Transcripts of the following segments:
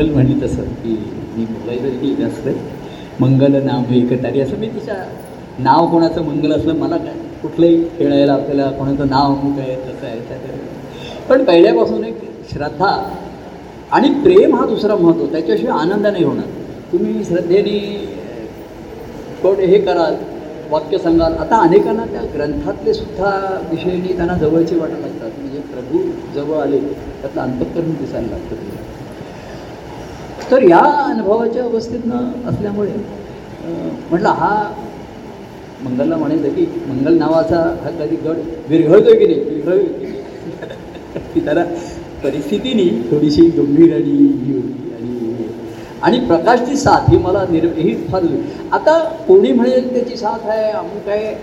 मंगल म्हणे तसं की मी बोलायचं की जास्त मंगल नाम एकतारी असं मी तिच्या नाव कोणाचं मंगल असलं मला काय? कुठलंही खेळायला आपल्याला कोणाचं नाव अमुक आहे तसं आहे त्या पण पहिल्यापासून एक श्रद्धा आणि प्रेम हा दुसरा महत्त्व त्याच्याशिवाय आनंद नाही होणार. तुम्ही श्रद्धेने कोण हे कराल वाक्य सांगाल. आता अनेकांना त्या ग्रंथातले सुद्धा विषयी त्यांना जवळचे वाटत लागतात म्हणजे प्रभू जवळ आले त्यातलं अंतःकरण दिसायला लागतं. तर या अनुभवाच्या अवस्थेतनं असल्यामुळे म्हटलं हा मंगलला म्हणायचं की मंगल नावाचा हा कधी गड विरघळतोय की नाही? विरघळ की त्याला परिस्थितीने थोडीशी गंभीर आणि ही होती. आणि आणि प्रकाशची साथ ही मला निर ही फार आता कोणी म्हणेल त्याची साथ आहे अमुक आहे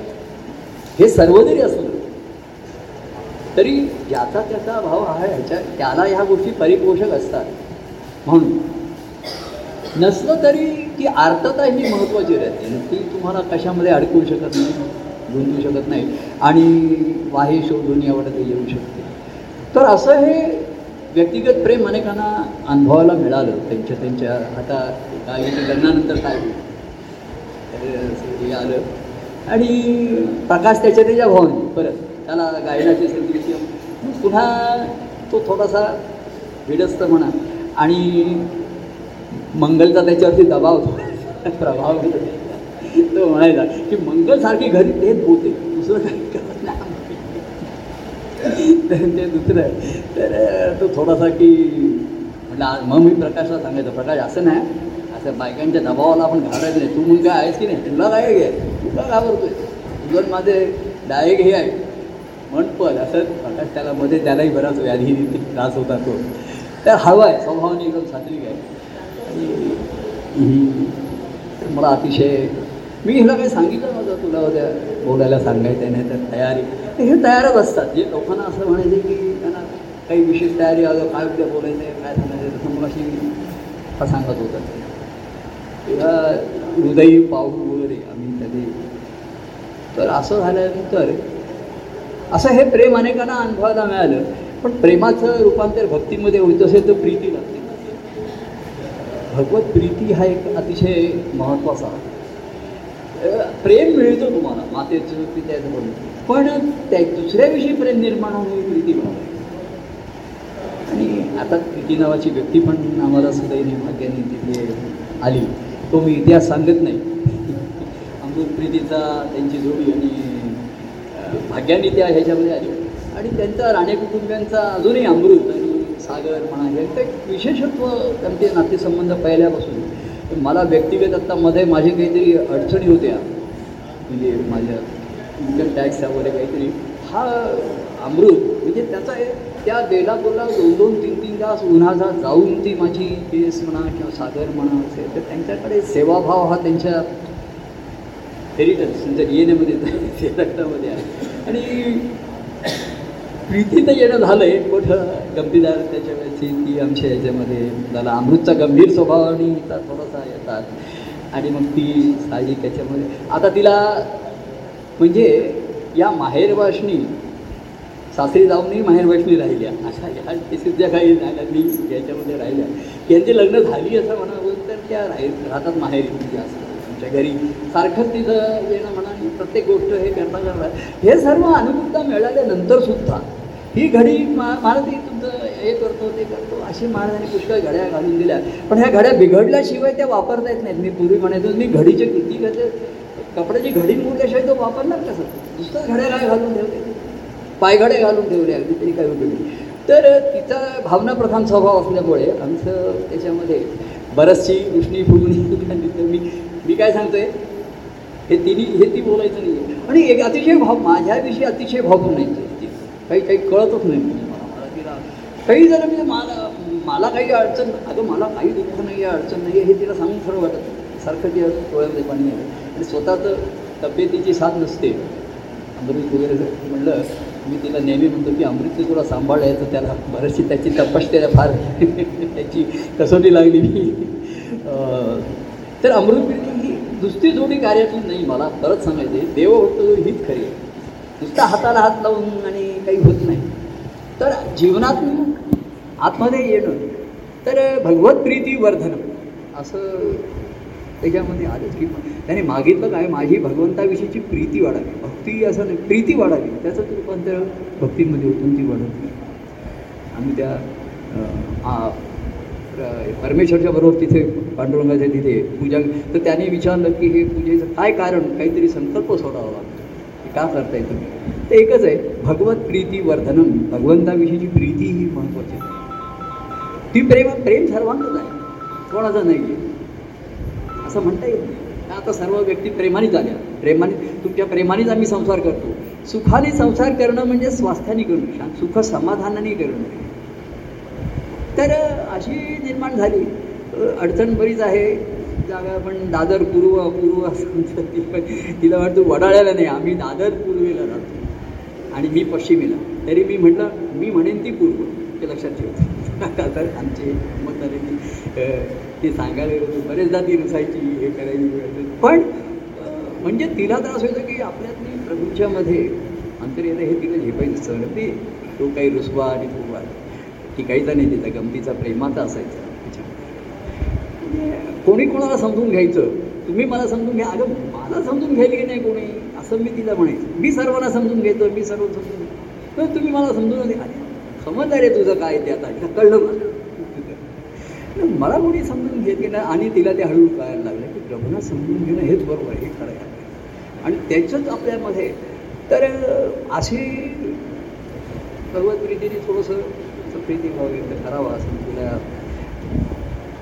हे सर्व जरी असलं तरी ज्याचा त्याचा भाव आहे ह्याच्या त्याला ह्या गोष्टी परिपोषक असतात. म्हणून नसलं तरी ती आर्तता ही महत्त्वाची राहते. ती तुम्हाला कशामध्ये अडकवू शकत नाही गुंतवू शकत नाही. आणि वाहे शोधून यावर येऊ शकते. तर असं हे व्यक्तिगत प्रेम अनेकांना अनुभवायला मिळालं. त्यांच्या त्यांच्या आता काही लग्नानंतर काय होईल असं हे आलं. आणि प्रकाश त्याच्या त्याच्या भावने. परत त्याला गायनाची संगीत पुन्हा तो थोडासा भिडस्त म्हणा. आणि मंगलचा त्याच्यावरती दबाव प्रभाव तो म्हणायचा की मंगलसारखी घरी तेच बोलते. दुसरं काही करत नाही. तर ते दुसरं आहे. तर तो थोडासा की म्हटलं मग मी प्रकाशला सांगायचं. प्रकाश असं नाही. असं बायकांच्या दबावाला आपण घालायचं नाही. तू मग काय आहेस की नाही? तुला काय घे तुला घाबरतोय. तुझं माझे डायरेक्ट हे आहे. म्हण पण असं प्रकाश त्याला मध्ये त्यालाही बराच व्याधी त्रास होता तो. तर हवा आहे. स्वभावाने एकदम सात्विक आहे. मला अतिशय मी हिला काही सांगितलं नव्हतं तुला उद्या बोलायला सांगायचं नाही तर तयारी. तर हे तयारच असतात. जे लोकांना असं म्हणायचे की त्यांना काही विशेष तयारी आलं काय उद्या बोलायचं आहे काय सांगायचं तसं मला अशी हा सांगत होतं. तेव्हा हृदयी पाहू वगैरे आम्ही कधी. तर असं झाल्यानंतर असं हे प्रेम अनेकांना अनुभवायला मिळालं. पण प्रेमाचं रूपांतर भक्तीमध्ये होत असेल तर प्रीती लागते. भगवत प्रीती हा एक अतिशय महत्त्वाचा प्रेम मिळतो तुम्हाला मातेचं पित्याचं पण पण त्या दुसऱ्याविषयी प्रेम निर्माण होऊन प्रीती भाव आहे. आणि आता प्रीती नावाची व्यक्ती पण आम्हाला सुदैवी भाग्याने तिथे आली. तो मी इतिहास सांगत नाही. अमृत प्रीतीचा त्यांची जोडी आणि भाग्याने त्या ह्याच्यामध्ये आली. आणि त्यांचा राणे कुटुंबियांचा अजूनही अमृत सागर म्हणा हे एक विशेषत्व त्यांचे नातेसंबंध पहिल्यापासून. तर मला व्यक्तिगत आत्ता मध्ये माझे काहीतरी अडचणी होत्या. म्हणजे माझ्या इन्कम टॅक्स वगैरे काहीतरी. हा अमृत म्हणजे त्याचा एक- त्या बेलापूरला दोन दोन तीन तीन तास उन्हाचा जाऊन ती माझी केस म्हणा किंवा सागर म्हणा असेल तर त्यांच्याकडे सेवाभाव हा त्यांच्या हेरिटन्स त्यांच्या डी एन एमध्ये रक्तामध्ये आहे. आणि प्रीतीचं येणं झालं आहे मोठं गंभीरदार त्याच्या वेळेची ती आमच्या याच्यामध्ये. झाला अमृतचा गंभीर स्वभाव आणि हिचा थोडासा येतात. आणि मग ती साहजिक त्याच्यामध्ये. आता तिला म्हणजे या माहेरवाशनी सासरी जाऊनही माहेरवाशनी राहिल्या. अशा ह्या केसेस ज्या काही झाल्या मी याच्यामध्ये राहिल्या. यांची लग्न झाली असं म्हणावं तर त्या राहील राहतात माहेरी. म्हणजे असं आमच्या घरी सारखंच तिथं येणं म्हणा प्रत्येक गोष्ट हे करता करणार हे सर्व अनुकूलता मिळाल्यानंतर सुद्धा ही घडी मा मला ती तुमचं हे करतो ते करतो अशी महाराजांनी पुष्कळ घड्या घालून दिल्या. पण ह्या घड्या बिघडल्याशिवाय त्या वापरता येत नाहीत. मी पूर्वी म्हणायचो मी घडीचे किती कसं कपड्याची घडी मोडल्याशिवाय तो वापरणार कसं नुसतं घड्या काय घालून ठेवले? पायघडे घालून ठेवले अगदी तरी काय उपयोग नाही. तर तिचा भावनाप्रधान स्वभाव असल्यामुळे आमचं त्याच्यामध्ये बरचशी उष्णी फुगणी मी मी काय सांगतोय? हे तिने हे ती बोलायचं नाही आणि एक अतिशय भाव माझ्याविषयी अतिशय भाव नाही काही काही कळतच नाही. म्हणजे मला मला तिला काही जरा म्हणजे मला मला काही अडचण अगं मला काही दुःख नाही आहे अडचण नाही आहे हे तिला सांगून खरं वाटत सारखं ती डोळ्यामध्ये पाणी आहे. आणि स्वतःचं तब्येतीची साथ नसते. अमृत वगैरे जर म्हणलं मी तिला नेहमी म्हणतो की अमृतचं तुला सांभाळायचं त्याला बरेचशी त्याची तपास त्याला फार त्याची कसोटी लागली. मी तर अमृत बिर्डी ही नुसती जोडी कार्यातून नाही मला परत सांगायचे देव होतो हीच खरी आहे. नुसता हाताला हात लावून आणि काही होत नाही. तर जीवनात आतमध्ये येणं तर भगवत प्रीती वर्धन असं त्याच्यामध्ये आलंच की त्याने मागितलं काय? माझी भगवंताविषयीची प्रीती वाढावी. भक्ती असं नाही प्रीती वाढावी. त्याचं रूपांतर भक्तीमध्ये होतून ती वाढवली आम्ही त्या परमेश्वरच्या बरोबर तिथे पांडुरंगाच्या तिथे पूजा तर त्याने विचारलं की हे पूजेचं काय कारण? काहीतरी संकल्प सोडावा लागतो. का करताय तुम्ही? ते एकच आहे भगवत प्रीती वर्धनम. भगवंताविषयीची प्रीती ही महत्त्वाची आहे. ती प्रेम प्रेम सर्वांचंच आहे. कोणाचं नाही. आहे असं म्हणता येत नाही. आता सर्व व्यक्ती प्रेमाने झाल्या प्रेमाने तुमच्या प्रेमानेच आम्ही संसार करतो. सुखाने संसार करणं म्हणजे स्वास्थ्याने करणं. सुख समाधानाने करणं. तर अशी निर्माण झाली. अडचण बरीच आहे. जागा पण दादर पूर्व पूर्व असं ती. पण तिला वाटतं वडाळ्याला नाही. आम्ही दादर पूर्वेला जातो आणि मी पश्चिमेला. तरी मी म्हटलं मी म्हणेन ती पूर्व. ते लक्षात ठेवतो तर आमचे मत झाले की ते सांगायला गेलो बरेचदा ती रुसायची हे करायची पण म्हणजे तिला त्रास व्हायचा की आपल्यातली प्रभूच्यामध्ये येतं हे तिला झेपायचं सण. ते तो काही रुसवा आणि फुगवा. टिकायचा नाही तिचा गमतीचा प्रेमाचा असायचा. म्हणजे कोणी कोणाला समजून घ्यायचं? तुम्ही मला समजून घ्या. अगं मला समजून घ्यायला की नाही कोणी. असं मी तिला म्हणायचं मी सर्वांना समजून घेतो मी सर्व समजून घेतो. तर तुम्ही मला समजून घ्या. अरे समजणार आहे तुझं काय ते आता हिला कळलं मला. मला कोणी समजून घेत की नाही आणि तिला ते हळूहळू कळायला लागलं की प्रभूंना समजून घेणं हेच बरोबर आहे हे खरं आहे. आणि त्याच्याच आपल्यामध्ये तर अशी भगवत प्रीतीने थोडंसं प्रीती प्रीतीभाव व्यक्त करावा असं तुला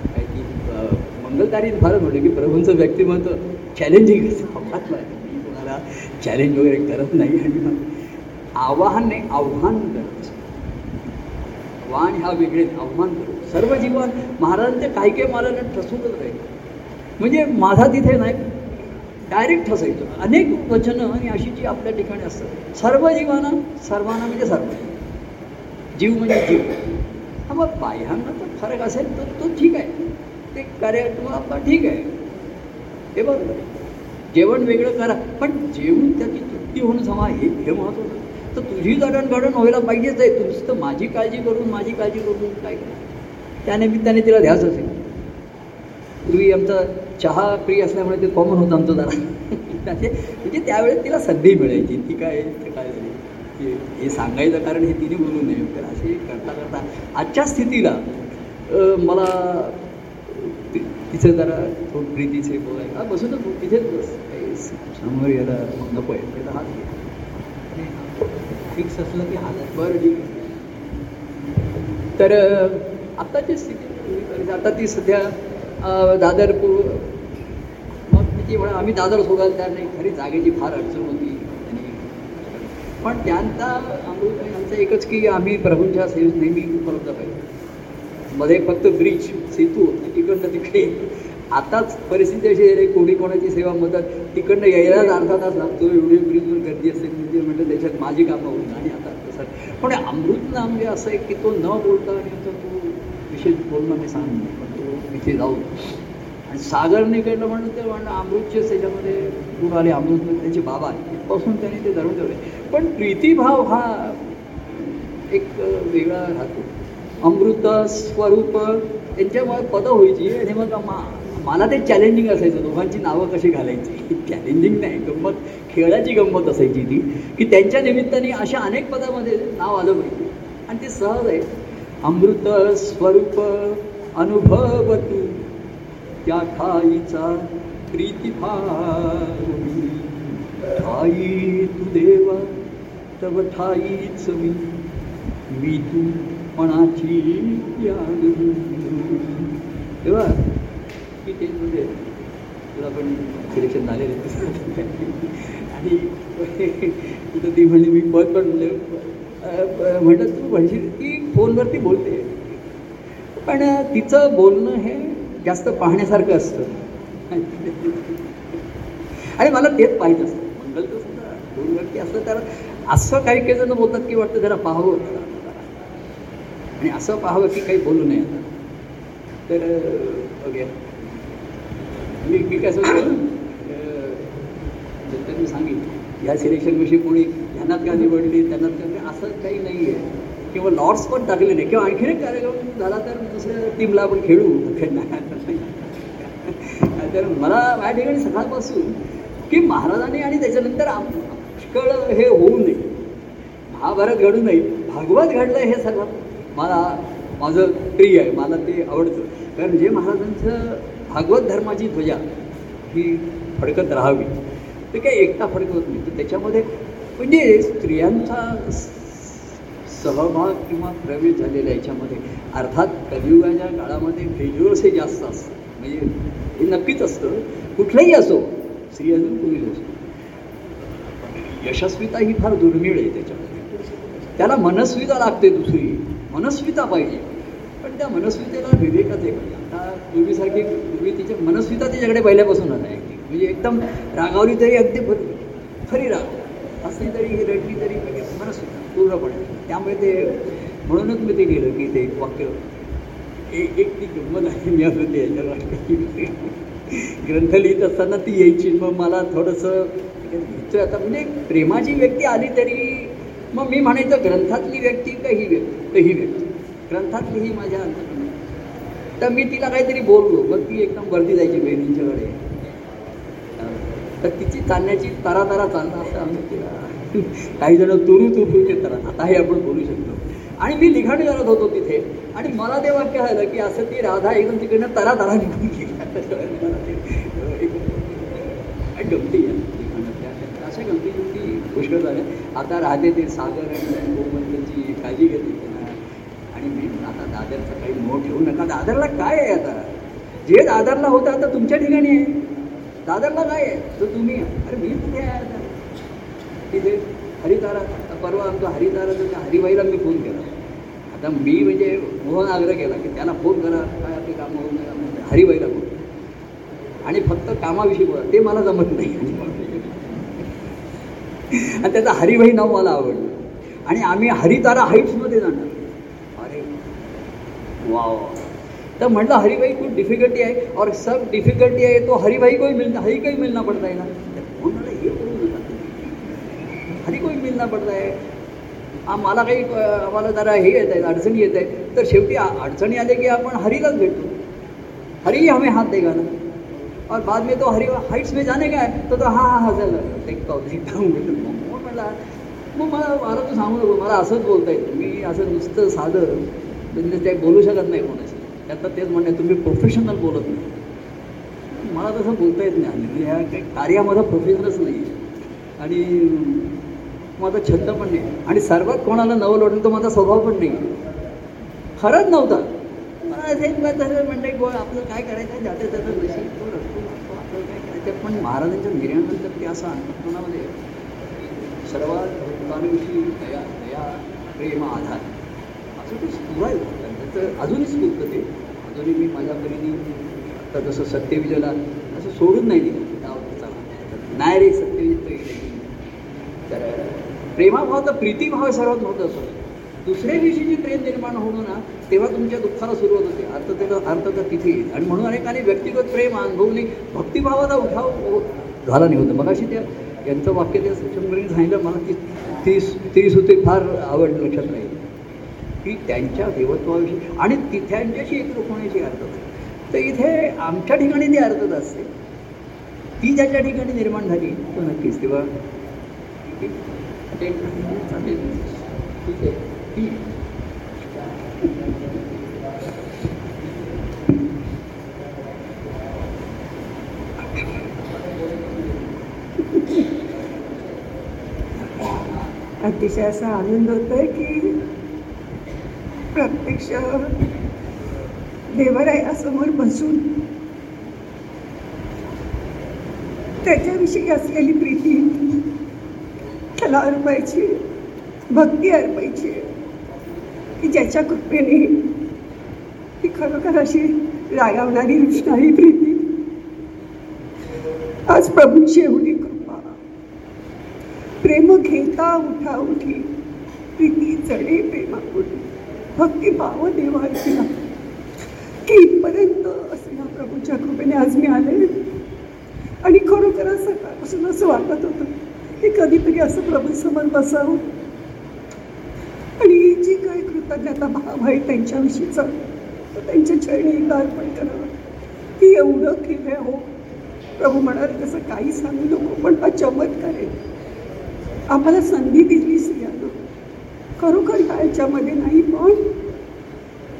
काय की अं, फारच म्हटलं की प्रभूंचं व्यक्तिमत्व चॅलेंजिंग असं वाटलं. मी चॅलेंज वगैरे करत नाही आणि मग आवाहन नाही आव्हान करत. आव्हान ह्या वेगळेच आव्हान करतो. सर्व जीवन महाराजांचे काही काही मला ना ठसूनच राहील. म्हणजे माझा तिथे नाही डायरेक्ट ठसायचं. अनेक वचनं आणि अशी जी आपल्या ठिकाणी असतात. सर्व जीवांना सर्वांना म्हणजे सर्व. जीव म्हणजे जीव. हा मग बाह्यांना तर फरक असेल तर तो ठीक आहे. ते कार्य आपला ठीक आहे. हे बरोबर आहे. जेवण वेगळं करा. पण जेवून त्याची तृप्ती होणं जमा हे हे महत्त्वाचं तर तुझी जडणघडण व्हायला पाहिजेच आहे. तुझं तर माझी काळजी करून माझी काळजी करून काय करा त्यानिमित्ताने तिला ध्यास असेल. पूर्वी आमचा चहा प्रिय असल्यामुळे ते कॉमन होतं आमचं जरा. ते म्हणजे त्यावेळेस तिला संधी मिळायची. ती काय ते काय झाली? हे- हे सांगायचं कारण हे तिने बोलू नये. तर असे करता करता आजच्या स्थितीला मला तिचं जरा थोड प्रीतीचे बोलायला बसूनच तर तिथेच बस. समोर याला नको आहे त्याचा हात घे. फिक्स असलं की हात बरं ठीक आहे. तर आत्ताची स्थिती आता ती सध्या दादर मग ती म्हणा आम्ही दादर सोडायला तयार नाही खरी जागेची फार अडचण होती. आणि पण त्यांचा अमृत यांचं एकच की आम्ही प्रभूंच्या सेवेत नेहमी उपलब्ध पाहिजे मध्ये फक्त ब्रिज सेतू तिकडनं तिकडे. आताच परिस्थिती अशी आहे रे कोणी कोणाची सेवा मदत तिकडनं यायलाच अर्धा तास लागतो एवढी ब्रिजवर गर्दी असते म्हणजे म्हटलं त्याच्यात माझी कामं होईल आणि आता. तसं. पण अमृत नाम म्हणजे असं आहे की तो न बोलता आणि आता तो विशेष बोलणं मी सांग पण तो तिथे जाऊ आणि सागर निकडलं म्हणून ते म्हणणं अमृतचेच त्याच्यामध्ये गुण आले अमृत म्हणजे त्याचे बाबा पासून त्याने ते धरून ठेवले. पण प्रीतीभाव हा एक वेगळा राहतो. अमृत स्वरूप त्यांच्यामुळे पदं व्हायची आणि मग मा मला ते चॅलेंजिंग असायचं. दोघांची नावं कशी घालायची? चॅलेंजिंग नाही गंमत. खेळाची गंमत असायची ती की त्यांच्या निमित्ताने अशा अनेक पदामध्ये नाव आलं पाहिजे. आणि ते सहज आहे. अमृत स्वरूप अनुभव तू त्या ठाईचा प्रीतिभाव. ठाई तू देवा तव ठाईच मी. मी तू मनाची याद तेव्हा की तुला पण सिलेक्शन झालेलं आहे. आणि तिथं ती म्हणजे मी पद पण म्हणजे म्हणत तू म्हणशील ती फोनवरती बोलते. पण तिचं बोलणं हे जास्त पाहण्यासारखं असतं. आणि मला तेच पाहिजे असतं. मंगल तर सुद्धा फोनवरती असतं तर असं काही काही जण बोलतात की वाटतं जरा पाहावं आणि असं पाहावं की काही बोलू नये आता. तर ओके मी मी कसं मी सांगेन ह्या सिलेक्शनविषयी कोणी ह्यांनाच का निवडली त्यांनाच का असं काही नाही आहे किंवा लॉर्ड्स पण टाकले नाही किंवा आणखीन एक कार्यक्रम झाला तर दुसऱ्या टीमला आपण खेळू तर मला माझ्या ठिकाणी सकाळपासून की महाराजांनी आणि त्याच्यानंतर आम- पुष्कळ हे होऊ नये. महाभारत घडू नये भागवत घडलं हे सगळं. मला माझं प्रिय आहे मला ते आवडतं. कारण जे महाराजांचं भागवत धर्माची ध्वजा ही फडकत राहावी. ते काही एकटा फडकवत नाही. तर त्याच्यामध्ये म्हणजे स्त्रियांचा सहभाग किंवा प्रवेश झालेला याच्यामध्ये. अर्थात कलियुगाच्या काळामध्ये व्हिज्युअल्स हे जास्त असतं म्हणजे हे नक्कीच असतं. कुठलंही असो स्त्री अजून पुरुष असो. यशस्विता ही फार दुर्मिळ आहे त्याच्यामध्ये. त्याला मनस्विता लागते दुसरी. मनस्विता पाहिजे. पण त्या मनस्वितेला विवेकच आहे. पाहिजे पूर्वीसारखी पूर्वी तिच्या मनस्विता तिच्याकडे पहिल्यापासूनच आहे. म्हणजे एकदम रागावली तरी अगदी खरी खरी राग. असली तरी ही रडली तरी म्हणजे मनस्विता पूर्णपणे. त्यामुळे ते म्हणूनच मी ते गेलं की ते एक वाक्य एक एक ती गंमत आहे मी असं ते याच्यावर ग्रंथ लिहित असताना ती यायची. मग मला थोडंसं घ्यायचं आता म्हणजे प्रेमाची व्यक्ती आली तरी मग मी म्हणायचं ग्रंथातली व्यक्ती का ही व्यक्ती ही व्यक्ती? ग्रंथातली ही माझ्या अंतर्मनात तर मी तिला काहीतरी बोललो. मग ती एकदम गर्दी जायची बहिणींच्याकडे. तर तिची चालण्याची तारा तारा चालणं असं आम्ही तिला काही जण तुरू तुरू ते तरा आता हे आपण बोलू शकतो. आणि मी लिखाण करत होतो तिथे. आणि मला ते वाक्य झालं की असं ती राधा एकदम तिकडनं तरा तरा निघून गेली. गमती अशा गमती गमती पुष्कळ झाल्या आता राहते ते सागर आणि गोमंतची काळजी घेते दादरचं काही मोह ठेवू नका. दादरला काय आहे आता? जे दादरला होतं आता तुमच्या ठिकाणी आहे. दादरला काय आहे? तर तुम्ही अरे मी कुठे आहे आता? तिथे हरितारा परवा आमचा हरितारा त्या हरिबाईला मी फोन केला. आता मी म्हणजे मोहन आग्रह केला की त्याला फोन करा. काय आपली कामं होऊन नका म्हणजे हरिबाईला फोन आणि फक्त कामाविषयी बोला. ते मला जमत नाही. आणि त्याचं हरिभाई नाव मला आवडलं. आणि आम्ही हरितारा हाईट्समध्ये जाणार. वाव तर म्हटलं हरिभाई कुछ डिफिकल्टी आहे. और सब डिफिकल्टी आहे तो हरिभाई को ही मिलना हरी को ही मिलना पड़ता है ना? तर हे हरी को ही मिलना पड़ता है आ, मला काही आम्हाला जरा हे येत आहेत अडचणी येत आहेत. तर शेवटी अडचणी आले की आपण हरीलाच भेटतो. हरी हमे हमें हाथ देगा ना? और बाद में तो हरी हाइट्स में जाने का है तो तो हा हा हसायला झालं. देखता हूँ देखता हूँ बोलतो. मग म्हटलं मग मला मला तू सांगू नको मला असंच बोलता येतं मी असं नुसतं साधं. म्हणजे ते बोलू शकत नाही कोणाशी. त्यात तेच म्हणणे तुम्ही प्रोफेशनल बोलत नाही. मला तसं बोलता येत नाही. आणि ह्या काही कार्यामध्ये प्रोफेशनच नाही. आणि माझा छंद पण नाही. आणि सर्वात कोणाला नवं वाटेल तो माझा स्वभाव पण नाही. खरंच नव्हता. मला असे तसं म्हणते गो आपलं काय करायचं? जाते त्याचं नशीब तो रडतो आपलं काय करायचं? पण महाराजांच्या निर्यानंतर ते असं अंतर्मनामध्ये सर्वात भक्तांविषयी दया दया प्रेम आधार. असं ते स्फुरायला तर अजूनही स्फूर्त ते अजूनही मी माझ्या परीने आता जसं सत्यविजयला असं सोडून नाही दिलं. गाव चला नाही रे सत्यविजय तो तर प्रेमाभाव तर प्रीतीभाव सर्वात महत्त्वाचा जी प्रेम निर्माण होणं ना तेव्हा तुमच्या दुःखाला सुरुवात होते. अर्थ त्याचा अर्थ तर तिथे येईल. आणि म्हणून अनेकांनी व्यक्तिगत प्रेम अनुभवणे भक्तिभावाचा उठाव हो- झाला नाही होतं. मगाशी त्या यांचं वाक्य त्या सक्षमपणे सांगितलं. मला ती ती ती सुते फार आवड लक्षात राहील. की त्यांच्या देवत्वाविषयी आणि तिथ्यांच्याशी एकरूप होण्याची अर्थता तर इथे आमच्या ठिकाणी ती अर्थता असते ती ज्याच्या ठिकाणी निर्माण झाली तो नक्कीच तेव्हा ठीक आहे. चालेल. ठीक आहे ठीक आहे. अतिशय असा आनंद होतोय की प्रत्यक्ष देवरायासमोर बसून त्याच्याविषयी असलेली प्रीती त्याला अर्पायची भक्ती अर्पायची की ज्याच्या कृपेने ती खरोखर अशी रागावणारी रुष्णारी प्रीती. आज प्रभूंची एवढी कृपा. प्रेम घेता उठा उठी प्रीती चढे प्रेमापुढे. भक्ती पाव देवा की इथपर्यंत असं या प्रभूच्या कृपेने आज मी आले. आणि खरोखर सकाळपासून असं वाटत होतं की कधीतरी असं प्रभू समोर बसावं. आणि जी काही कृतज्ञता भाव आहे त्यांच्याविषयीचा तर त्यांच्या चरणी एकदा अर्पण करावं. की एवढं केलं हो. प्रभू म्हणाले तसं काही सांगू नको पण हा चमत्कार आहे. आम्हाला संधी दिली स्त्रियांना खरोखर याच्यामध्ये नाही पण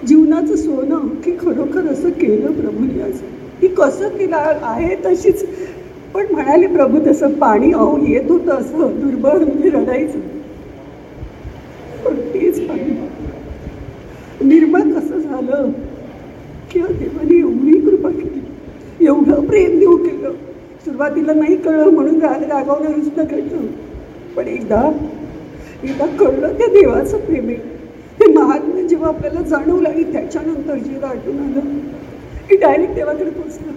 जीवनाचं सोनं की खरोखर असं केलं प्रभूने असं ती कसं तिला आहे तशीच पण म्हणाले प्रभू तसं पाणी अहो येत होतं असं दुर्बळ म्हणजे रडायचं. पण तेच पाणी. निर्मळ कसं झालं? की देवाने एवढी कृपा केली एवढं प्रेम देऊ केलं. सुरुवातीला नाही कळलं म्हणून राग रागावलं रुसणं घडलं पण एकदा तिला कळलं त्या देवाचं प्रेमी हे ते महात्म्य जेव्हा आपल्याला जाणवलं आणि त्याच्यानंतर जे आठवून आलं की डायरेक्ट देवाकडे पोचलं.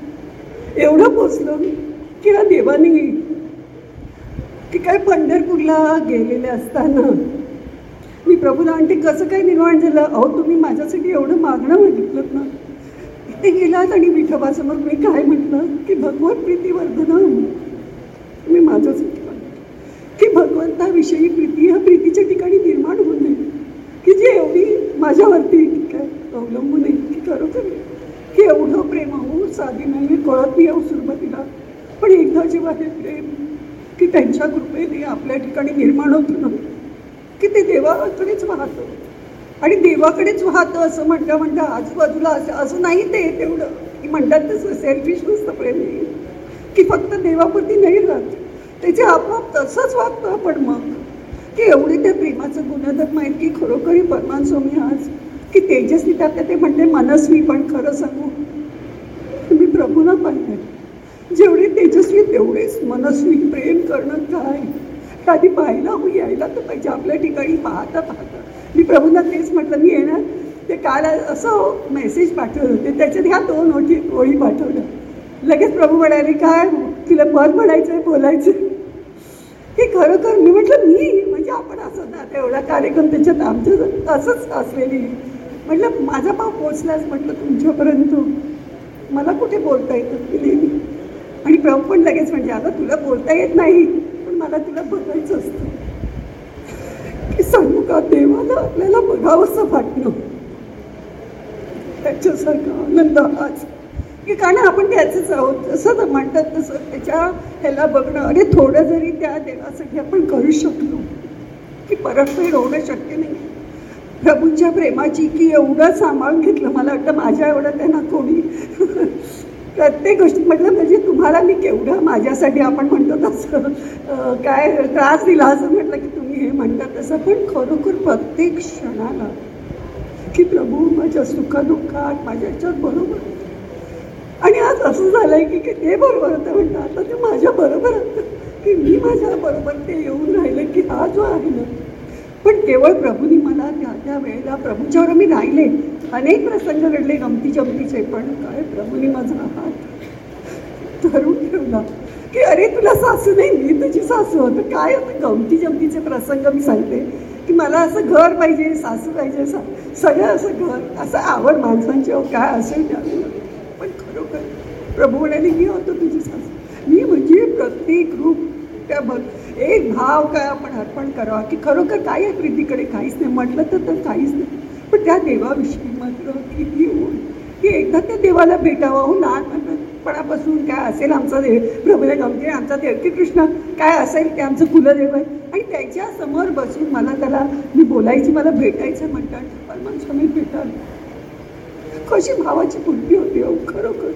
एवढं पोचलं की हा देवाने की काय पंढरपूरला गेलेले असताना मी प्रभूला आणते कसं काय निर्माण झालं? अहो तुम्ही माझ्यासाठी एवढं मागणं मागितलं ना. ते गेलात आणि विठोबासमोर मी काय म्हटलं? की भगवत प्रीती वर्धन मी माझ्यासाठी की भगवंताविषयी प्रीती ह्या प्रीतीच्या ठिकाणी निर्माण होऊ नये. की जी एवढी माझ्यावरती ठीक अवलंबून आहे की खरोखर की एवढं प्रेम हो साधी नाही कळत नाही येऊ सुरुवातीला पण एकदा जेव्हा हे प्रेम की त्यांच्या कृपेने आपल्या ठिकाणी निर्माण होतं ना की ते देवाकडेच वाहतं. आणि देवाकडेच वाहतं असं म्हणता म्हणता आजूबाजूला असं असं नाही ते तेवढं. की म्हणतात तसं सेल्फिश नसतं प्रेम की फक्त देवापुरती नाही राहत. त्याचे आपोआप तसंच वागतो आपण मग. की एवढी त्या प्रेमाचं गुणधर्म आहेत की खरोखरी परमान स्वामी आज की तेजस्वी त्यात ते म्हणते मनस्वी पण खरं सांगू. मी प्रभूला पाहिले. जेवढे तेजस्वी तेवढेच मनस्वी. प्रेम करणं काय? आधी पाहायला हो यायला तर पाहिजे. आपल्या ठिकाणी पाहता पाहता. मी प्रभूंना तेच म्हटलं. मी येणार. ते काल असं मेसेज पाठवलं होते. त्याच्यात ह्या दोन ओळी ओळी पाठवल्या. लगेच प्रभू म्हणाले काय? तिला पद म्हणायचं आहे बोलायचं की खरोखर मी म्हटलं मी? म्हणजे आपण असं ना तेवढा एवढा कार्यक्रम त्याच्यात आमच्या असंच असलेली. म्हटलं माझा पाव पोचलाच म्हटलं तुमच्यापर्यंत. मला कुठे बोलता येतं की नेहमी? आणि प्रभू पण लगेच म्हणजे अगं तुला बोलता येत नाही पण मला तुला बघायचं असतं. की सांगू का देवाला आपल्याला बघावंसं वाटणं त्याच्यासारखा आनंद आज की कारण आपण त्याचंच आहोत जसं तर म्हणतात तसं त्याच्या ह्याला बघणं. अरे थोडं जरी त्या देवासाठी आपण करू शकलो की परतफेड होणं शक्य नाही. प्रभूंच्या प्रेमाची की एवढं सांभाळून घेतलं मला वाटतं माझ्या एवढं त्यांना कोणी प्रत्येक गोष्टी म्हटलं म्हणजे तुम्हाला मी केवढं माझ्यासाठी आपण म्हणतो तसं काय त्रास दिला असं म्हटलं की तुम्ही हे म्हणता तसं. पण खरोखर प्रत्येक क्षणाला की प्रभू माझ्या सुखदुःखात माझ्या याच्यात बरोबर आणि आज असं झालं की की ते बरोबर होतं म्हणतं आता ते माझ्या बरोबर होतं. की मी माझ्या बरोबर ते येऊन राहिलं की हा जो आहे ना पण केवळ प्रभूनी मला त्या त्या वेळेला प्रभूच्यावर मी राहिले. अनेक प्रसंग घडले गमती जमतीचे पण काय प्रभूनी माझा हात धरून ठेवला की अरे तुला सासू नाही मी तुझी सासू होतं. काय होतं? गमती जमतीचे प्रसंग मी सांगते की मला असं घर पाहिजे सासू पाहिजे सगळं असं घर असं आवड माणसांची अहो, काय असेल त्या पण खरोखर प्रभू म्हणाले मी होतो तुझी सासू. मी म्हणजे प्रत्येक रूप त्या भग एक भाव काय आपण अर्पण करावा की खरोखर काय आहे प्रीतीकडे काहीच नाही. म्हटलं तर तर काहीच नाही. पण त्या देवाविषयी मात्र किती ओढ की एकदा त्या देवाला भेटावं हो लहानपणापासून काय असेल आमचा देव प्रभूला गमते आमचा देव की कृष्ण काय असेल ते आमचं कुलदेव आहे आणि त्याच्यासमोर बसून मला त्याला मी बोलायची मला भेटायचं म्हणतात. परमान स्वामी भेटाल. कशी भावाची बुद्धी होती हो खरोखर.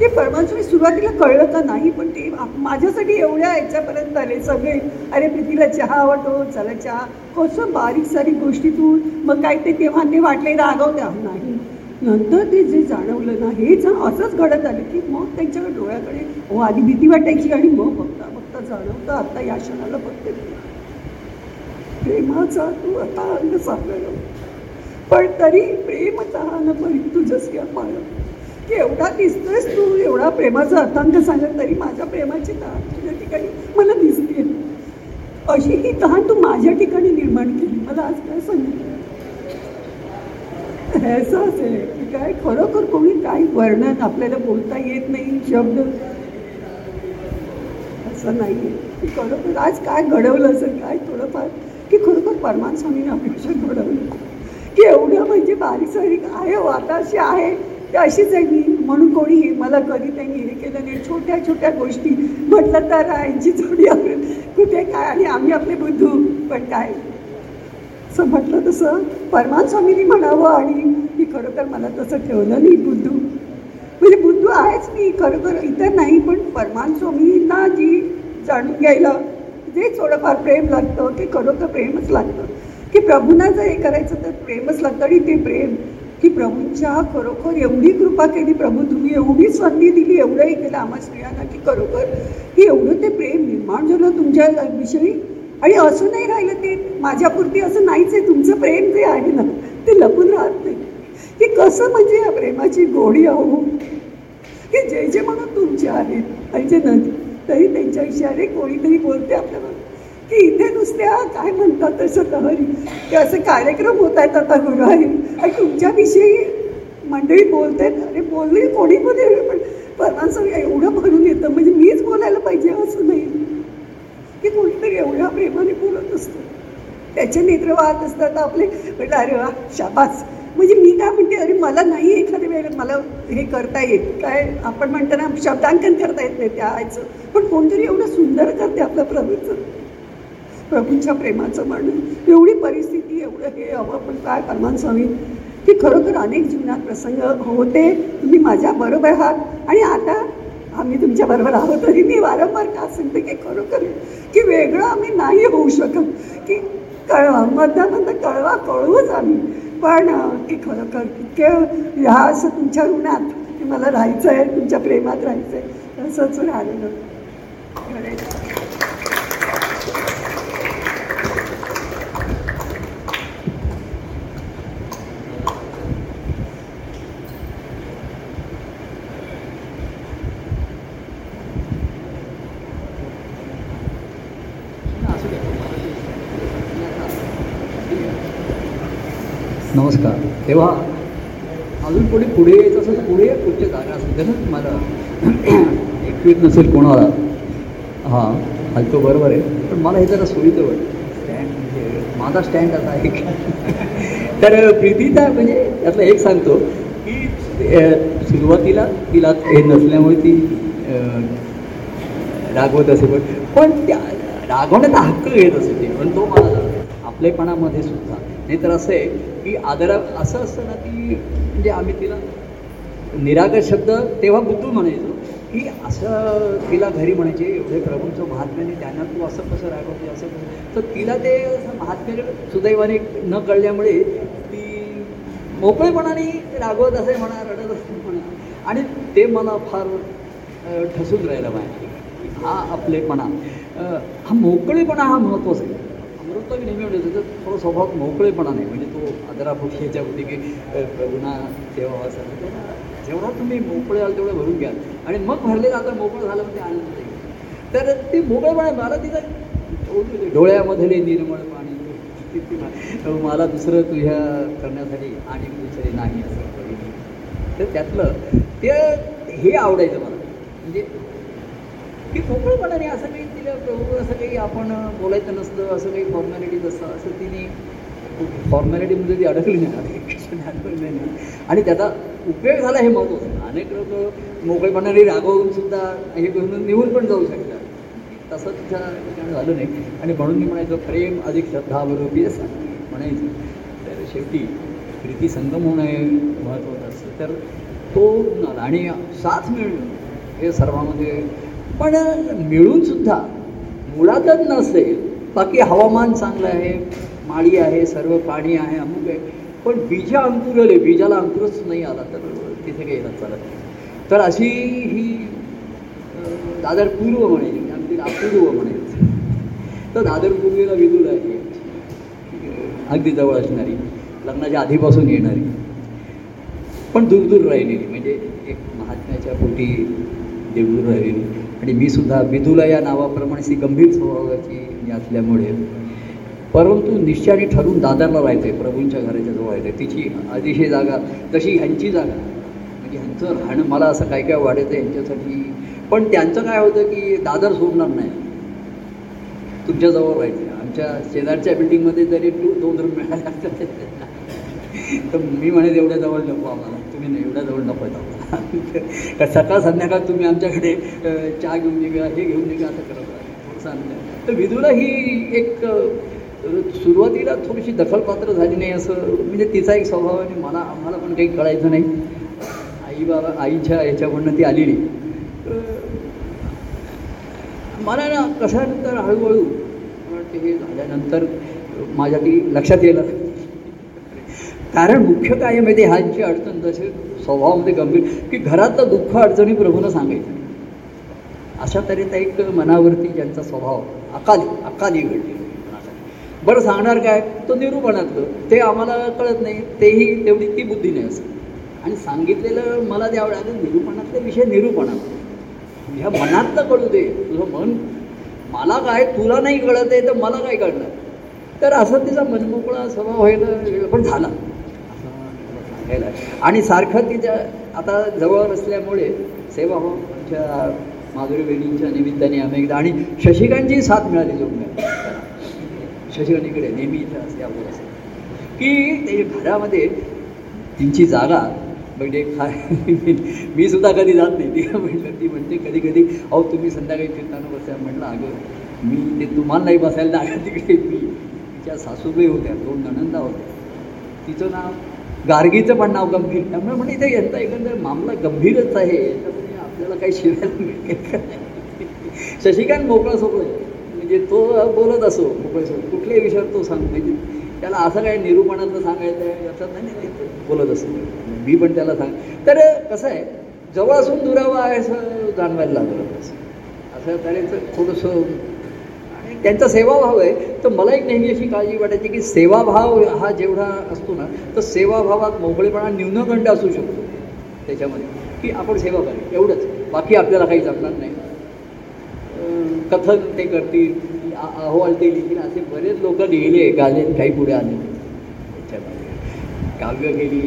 ते परमात्मा सुरुवातीला कळलं का नाही पण ते माझ्यासाठी एवढ्या याच्यापर्यंत आले सगळे. अरे प्रीतीला चहा आवडतो चला चहा. कसं बारीक सारीक गोष्टीतून मग काय ते तेव्हा ते वाटले रागवत्या नाही. नंतर ते जे जाणवलं ना हे जा असंच घडत आलं की मग त्यांच्याकडे डोळ्याकडे हो आधी भीती वाटायची आणि मग बघता बघता जाणवतं आता या क्षणाला बघते प्रेमाचा तू आता अंग सापडला. पण तरी प्रेम तहान परी तुझंच या पाळ की एवढा दिसतोयस तू एवढा प्रेमाचा अर्थांत सांगत तरी माझ्या प्रेमाची तहान तुझ्या ठिकाणी मला दिसते अशी ही तहान तू माझ्या ठिकाणी निर्माण केली मला आज काय सांगितलं? असं असेल की काय खरोखर कोणी काय वर्णन आपल्याला बोलता येत नाही शब्द. असं नाही की खरोखर आज काय घडवलं असेल काय थोडंफार की खरोखर परमान स्वामीने ऑपरेशन घडवलं? की एवढं म्हणजे बारीक सारीक आहे हो आता आहे ते अशीच आहे मी. म्हणून कोणी मला कधी त्यांनी हे केलं नाही. छोट्या छोट्या गोष्टी. म्हटलं तर यांची जोडी आवडत कुठे काय? आणि आम्ही आपले बुद्धू पण काय? असं म्हटलं तसं. परमान स्वामीनी म्हणावं आणि मी खरोखर मला तसं ठेवलं नाही बुद्धू. म्हणजे बुद्धू आहेच मी. खरोखर इतर नाही पण परमान स्वामींना जी जाणून घ्यायला जे थोडंफार प्रेम लागतं ते खरोखर प्रेमच लागतं. की प्रभूंना जर हे करायचं तर प्रेमच लागतं आणि ते प्रेम की प्रभूंच्या खरोखर एवढी कृपा केली प्रभू तुम्ही एवढी संधी दिली एवढंही केलं आम्हा स्त्रियांना की खरोखर की एवढं ते प्रेम निर्माण झालं तुमच्या विषयी आणि असं नाही राहिलं ते माझ्यापुरती असं नाहीच आहे तुमचं प्रेम जे आहे ना ते लपून राहत नाही. की कसं म्हणजे या प्रेमाची गोडी अहो की जे जे म्हणून तुमचे आहेत आणि जे नदी तरी त्यांच्या अरे कोणीतरी बोलते आपल्याला की इथे नुसत्या काय म्हणतात तसं लहरी ते असे कार्यक्रम होत आहेत आता गुरुवारी. आणि तुमच्याविषयी मंडळी बोलत आहेत अरे बोलले कोणी पण एवढं पण परमांचं एवढं भरून येतं. म्हणजे मीच बोलायला पाहिजे असं नाही. की कोणीतरी एवढ्या प्रेमाने बोलत असतो. त्याचे नेत्र वाहत असतात आपले. म्हटलं अरे वा शाबास. म्हणजे मी काय म्हणते अरे मला नाही एखाद्या वेळेला मला हे करता येत. काय आपण म्हणताना शब्दांकन करता येत नाही त्या आयचं पण कोणतरी एवढं सुंदर करते आपलं प्रभूचं. प्रभूंच्या प्रेमाचं म्हणून एवढी परिस्थिती एवढं हे हवं पण काय परमान स्वामी की खरोखर अनेक जीवनात प्रसंग होते तुम्ही माझ्या बरोबर आहात. आणि आता आम्ही तुमच्या बरोबर आहोत तरी मी वारंवार का सांगते की खरोखर की वेगळं आम्ही नाही होऊ शकत. की कळवा मध्यामध्ये कळवा कळवूच आम्ही. पण की खरोखर इतके ह्या असं तुमच्या ऋणात की मला राहायचं आहे तुमच्या प्रेमात राहायचं आहे असंच राहिलेलं नमस्कार. तेव्हा अजून पुढे पुढे यायचं असेल तर पुढे या, पुढच्या जागा असेल तर ना तुम्हाला. एकवीत नसेल कोणाला. हां हलतो बरोबर आहे. पण मला हे जरा सोयीचं वाटतं. स्टँड म्हणजे माझा स्टँड आता आहे तर प्रीतीचा म्हणजे त्यातलं एक सांगतो की सुरुवातीला तिला हे नसल्यामुळे ती रागवत असे पण पण त्या रागवण्याचा हक्क घेत असे ते पण तो मला आपलेपणामध्ये सुद्धा. नाही तर असं आहे की आदरा असं असतं ना की म्हणजे आम्ही तिला निरागस शब्द तेव्हा बुद्धू म्हणायचो की असं तिला घरी म्हणायचे एवढे प्रभूंचं महात्म्याने त्यांना तू असं कसं रागवते असं कसं तर तिला ते असं महात्म्य सुदैवाने न कळल्यामुळे ती मोकळेपणाने रागवत असे म्हणा रडत असे म्हणा आणि ते मला फार ठसून राहिलं माहिती हा आपलेपणा हा मोकळेपणा हा महत्त्वाचा आहे. अमृत नेहमी म्हणतो त्याचा थोडं स्वभाव मोकळेपणा नाही. म्हणजे तो आदरापोटी याच्या होती की अ, ठेवा असा असं. जेवढा तुम्ही मोकळे आहात तेवढं भरून घ्या. आणि मग भरले आता मोकळं झालं म्हणजे आनंद नाही. तर ती मोकळेपणा मला तिथं डोळ्यामधले निर्मळ पाणी. मला दुसरं तुझ्या करण्यासाठी आणि दुसरे नाही असं तर त्यातलं ते हे आवडायचं मला. म्हणजे की मोकळपणाने असं काही तिला प्रभू असं काही आपण बोलायचं नसतं असं काही फॉर्मॅलिटी नसतं असं तिने फॉर्मॅलिटीमध्ये म्हणजे ती अडकली नाही. अडकली नाही आणि त्याचा उपयोग झाला हे महत्त्वाचं अनेक लोक मोकळेपणाने रागवून सुद्धा हे करून निघून पण जाऊ शकतात. तसं तिच्या ठिकाणी झालं नाही. आणि म्हणून मी म्हणायचं प्रेम अधिक श्रद्धा श्रद्धाबरोबी असं म्हणायचं. तर शेवटी प्रीती संगम होणं हे महत्त्वाचं असतं. तर तो आला आणि साथ मिळणं हे सर्वांमध्ये पण मिळून सुद्धा मुळातच नसेल. बाकी हवामान चांगलं आहे माळी आहे सर्व पाणी आहे अमुक आहे. पण बीजा अंकुरले बीजाला अंकुरच नाही आला तर तिथे काही चालत नाही. तर अशी ही दादर पूर्व म्हणायची म्हणजे अपूर्व म्हणेल तर दादर पूर्वेला विदुर आहे. अगदी जवळ असणारी लग्नाच्या आधीपासून येणारी. पण दूर दूर राहिलेली म्हणजे एक महात्म्याच्या पोटी देवदूर राहिलेली. आणि मी सुद्धा विदुला या नावाप्रमाणे ती गंभीर स्वभावाची मी असल्यामुळे परंतु निश्चयाने ठरून दादरला राहायचं आहे प्रभूंच्या घराच्या जवळ आहे तिची अतिशय जागा तशी ह्यांची जागा म्हणजे ह्यांचं राहणं मला असं काय काय वाटायचं ह्यांच्यासाठी पण त्यांचं काय होतं की दादर सोडणार नाही. तुमच्याजवळ राहायचं आमच्या शेजारच्या बिल्डिंगमध्ये जरी टू दोन रूम मिळाल्या तर मी म्हणे एवढ्या जवळ नको आम्हाला. तुम्ही एवढ्या जवळ नको आहेत आम्हाला का सकाळ संध्याकाळ तुम्ही आमच्याकडे चहा घेऊन निघा हे घेऊन निघा असं करत राहा. तर विदूला ही एक सुरुवातीला थोडीशी दखलपात्र झाली नाही असं म्हणजे तिचा एक स्वभाव आणि मला आम्हाला पण काही कळायचं नाही. आई बाबा आईच्या ह्याच्याकडनं ती आलेली. मला ना कशानंतर हळूहळू मला हे झाल्यानंतर माझ्या ती लक्षात येईल कारण मुख्य काय आहे माहिती ह्यांची अडचण जसे स्वभावामध्ये गंभीर की घरातलं दुःख अडचणी प्रभूनं सांगायचं. अशा तऱ्हेचा एक मनावरती ज्यांचा स्वभाव अकाली अकाली घडली. बरं सांगणार काय? तो निरूपणातलं ते आम्हाला कळत नाही. तेही तेवढी ती बुद्धी नाही असं. आणि सांगितलेलं मला द्यावं लागेल निरूपणातले विषय निरूपणात ह्या मनातलं कळू दे. तुझं मन मला काय तुला नाही कळत आहे तर मला काय कळणार? तर असं तिचा मनमोकळा स्वभाव व्हायला पण झाला. मला आणि सारखं तिच्या आता जवळ असल्यामुळे सेवाभाव हो, आमच्या माधुरी बहिणींच्या निमित्ताने आम्ही एकदा आणि शशिकांची साथ मिळाली जोडण्यात शशिकांनीकडे नेहमी इथं असते आपलं असं की ते घरामध्ये तिची जागा म्हणजे काय मी सुद्धा कधी जात नाही. ती म्हटलं ती म्हणते कधी कधी अहो तुम्ही संध्याकाळी फिरताना बसा. म्हटलं अगं मी ते तुम्हाला नाही बसायला लागलं तिकडे मी तिच्या सासूबाई होत्या दोन नणंदा होत्या. तिचं नाव गार्गीचं पण नाव गंभीर. त्यामुळे म्हणजे इथे यांचा एकंदर मामला गंभीरच आहे. याच्यामध्ये आपल्याला काही शिवायला मिळेल नाही? शशिकांत मोकळा सोबत आहे. म्हणजे तो बोलत असो मोकळा सोबत कुठल्याही विषयावर तो सांग. म्हणजे त्याला असं काय निरूपणातलं सांगायचं आहे याच्यात नाही नाही, बोलत असतो मी पण त्याला सांग. तर कसं आहे जवळ असून दुरावं आहे असं जाणवायला लागलं. असं असं तऱ्हेचं थोडंसं त्यांचा सेवाभाव आहे. तर मला एक नेहमी अशी काळजी वाटायची की सेवाभाव हा जेवढा असतो ना तर सेवाभावात मोकळेपणा न्यूनगंड असू शकतो त्याच्यामध्ये. की आपण सेवा करू. एवढंच. बाकी आपल्याला काही जमणार नाही. कथन ते करतील. अहवाल ते लिहितील असे बरेच लोक लिहिले गाले काही पुढे आले त्याच्यामध्ये. काव्य केली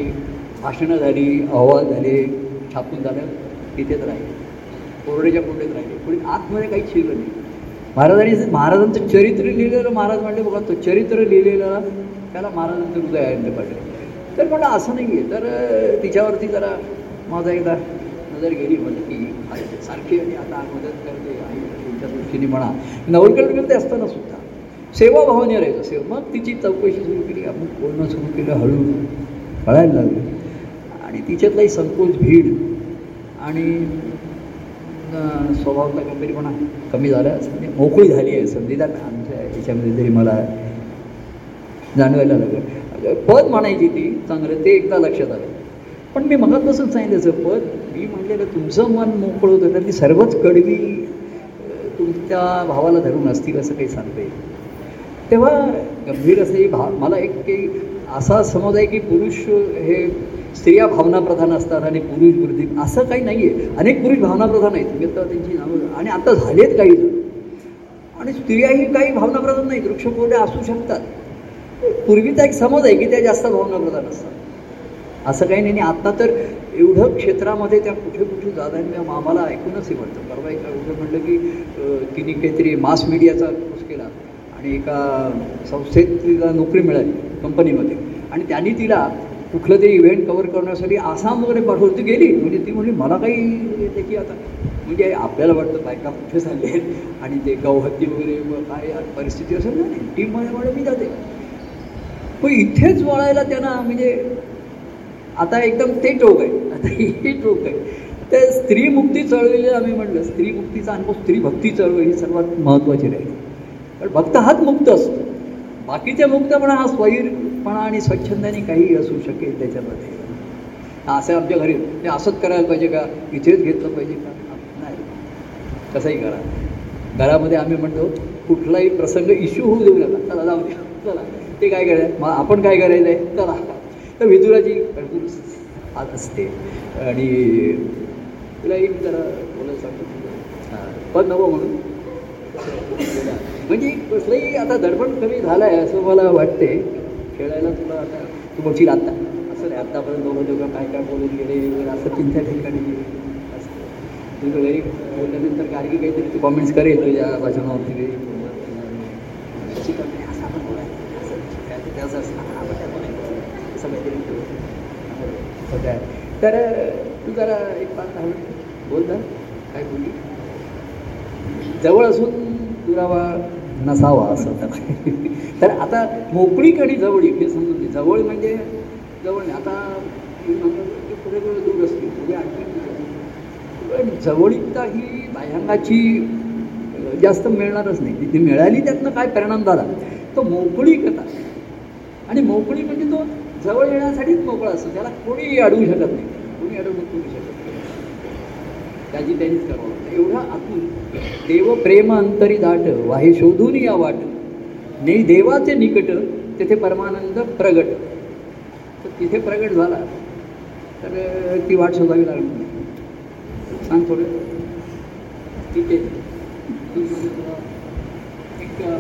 भाषणं झाली अहवाल झाले छापून झालं तिथेच राहिले. कोरडेच्या कोरडेच राहिले. पुढे आतमध्ये काही शिरलं नाही. महाराजांनी महाराजांचं चरित्र लिहिलेलं महाराज म्हणले बघा तो चरित्र लिहिलेलं त्याला महाराजांचं हृदय आहे पडलं तर म्हणलं असं नाही आहे तर तिच्यावरती जरा माझा एकदा नजर गेली म्हणजे की सारखी आणि आता मदत करते आई त्यांच्या दृष्टीने म्हणा. नवलकडे असताना सुद्धा. सेवाभावाने राहायचं सेवा. मग तिची चौकशी सुरू केली आपण बोलणं सुरू केलं हळू कळायला लागलं. आणि तिच्यातलाही संकोच भीड. आणि अं, गंभीरपणा कमी झाला म्हणजे मोकळी झाली आहे. संधीदार आमच्या याच्यामध्ये तरी मला जाणवायला लागलं. पद म्हणायची ती चांगलं ते एकदा लक्षात आलं. पण मी मगापासून सांगितलं पद मी म्हणलेलं तुमचं मन मोकळं होतं तर ती सर्वच कडवी तुमच्या भावाला धरून असतील असं काही सांगता. येईल तेव्हा गंभीर असंही भाव मला एक काही असा समज आहे की पुरुष हे स्त्रिया भावनाप्रधान असतात आणि पुरुष वृद्धी असं काही नाही आहे अनेक पुरुष भावनाप्रधान आहेत. मी आता त्यांची नावं आणि आता झालेत काही जण. आणि स्त्रियाही काही भावनाप्रधान नाहीत. वृक्षकोड्या असू शकतात. पूर्वीचा एक समज आहे की त्या जास्त भावनाप्रधान असतात. असं काही नाही. आणि आत्ता तर एवढं क्षेत्रामध्ये त्या कुठे कुठे जात आहेत आम्हाला ऐकूनच हे वाटतं. परवा एका एवढं म्हटलं की तिने काहीतरी मास मीडियाचा कोर्स केला. आणि एका संस्थेत तिला नोकरी मिळाली कंपनीमध्ये. आणि त्यांनी तिला कुठलं तरी इव्हेंट कवर करण्यासाठी आसाम वगैरे पाठवून ती गेली. म्हणजे ती म्हणजे मला काही त्याची आता म्हणजे आपल्याला वाटतं बायका कुठे झाले आहेत आणि ते गौहत्ती वगैरे काय परिस्थिती असेल ना टीममध्ये म्हणून मी जाते. पण इथेच वळायला त्यांना म्हणजे आता एकदम ते टोक आहे. आता हे टोक आहे. तर स्त्रीमुक्ती चळवळीला आम्ही म्हटलं स्त्रीमुक्तीचा अनुभव स्त्री भक्ती चळवळी ही सर्वात महत्त्वाची राहील. पण भक्त हाच मुक्त असतो. बाकीचे मुक्तपणा हा स्वैरपणा आणि स्वच्छंदाने काही असू शकेल त्याच्यामध्ये. असं आमच्या घरी ते असंच करायला पाहिजे का? इथेच घेतलं पाहिजे का? नाही. कसंही करा. घरामध्ये आम्ही म्हणतो कुठलाही प्रसंग इश्यू होऊ देऊ नका. चला जाऊ द्या. चला. ते काय करायचं? मग आपण काय करायचं आहे? चला. तर विदुराची आज हात असते. आणि तुला एक जरा बोलायला सांगतो. हां. पण नको म्हणून. म्हणजे कसलंही आता दडपण कमी झालं आहे असं मला वाटते खेळायला तुला आता तू बघशील आत्ता असं नाही आत्तापर्यंत दोघं दोघं काय काय बोलून गेले वगैरे असं तीन त्या ठिकाणी असं. तुझं घरी बोलल्यानंतर गार्गी काहीतरी तू कॉमेंट्स करेल तुझ्या भाषणावरती अशी असं आपण बोलायचं असं काय ते असं आपण काय बोलायचं? असं काहीतरी असं तर तू जरा एक पाच दहा बोल ना. काय बोलली? जवळ असून दुरावा नसावा असं तर तर आता मोकळीक आणि जवळीक हे समजून जवळ म्हणजे जवळ आता मी की पुढे पुढे दूर असते पुढे आणखी पण जवळीकता ही बाह्यांगाची जास्त मिळणारच नाही. ती मिळाली त्यातनं काय परिणाम झाला? तो मोकळीकता. आणि मोकळी म्हणजे तो जवळ येण्यासाठीच मोकळा असतो. त्याला कोणी अडवू शकत नाही. कोणी अडवणूक करू शकत नाही. त्याची त्यांनीच करावं लागतं एवढा आतून देव प्रेम अंतरी दाट वाहे शोधून या वाट. ने देवाचे निकट तेथे परमानंद प्रगट. तर तिथे प्रगट झाला. तर ती वाट शोधावी लागली. नाही सांग थोडं. ठीक आहे.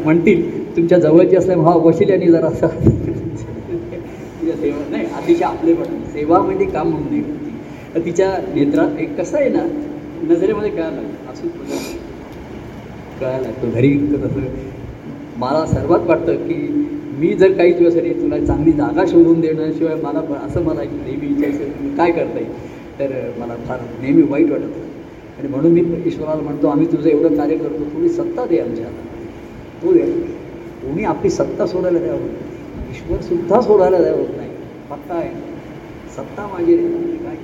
म्हणतील तुमच्या जवळची असल्यामुळे हा वशिल्याने जरा असा तिच्या सेवा नाही अतिशय आपले पण सेवा म्हणजे काम म्हणून तर तिच्या नेत्रात एक कसं आहे ना नजरेमध्ये कळायला लागलं. तुला कळायला लागतं घरी तसं मला सर्वात वाटतं की मी जर काही दिवसासाठी तुला चांगली जागा शोधून देण्याशिवाय मला असं मला नेहमी विचारायचं काय करता येईल तर मला फार नेहमी वाईट वाटत. होतं. आणि म्हणून मी ईश्वराला म्हणतो आम्ही तुझं एवढं कार्य करतो थोडी सत्ता दे आमच्या हातात. तो दे. कोणी आपली सत्ता सोडायला द्यावं होत नाही. ईश्वरसुद्धा सोडायला द्यावं होत नाही. पत्ता आहे. सत्ता माझी रे म्हणजे काय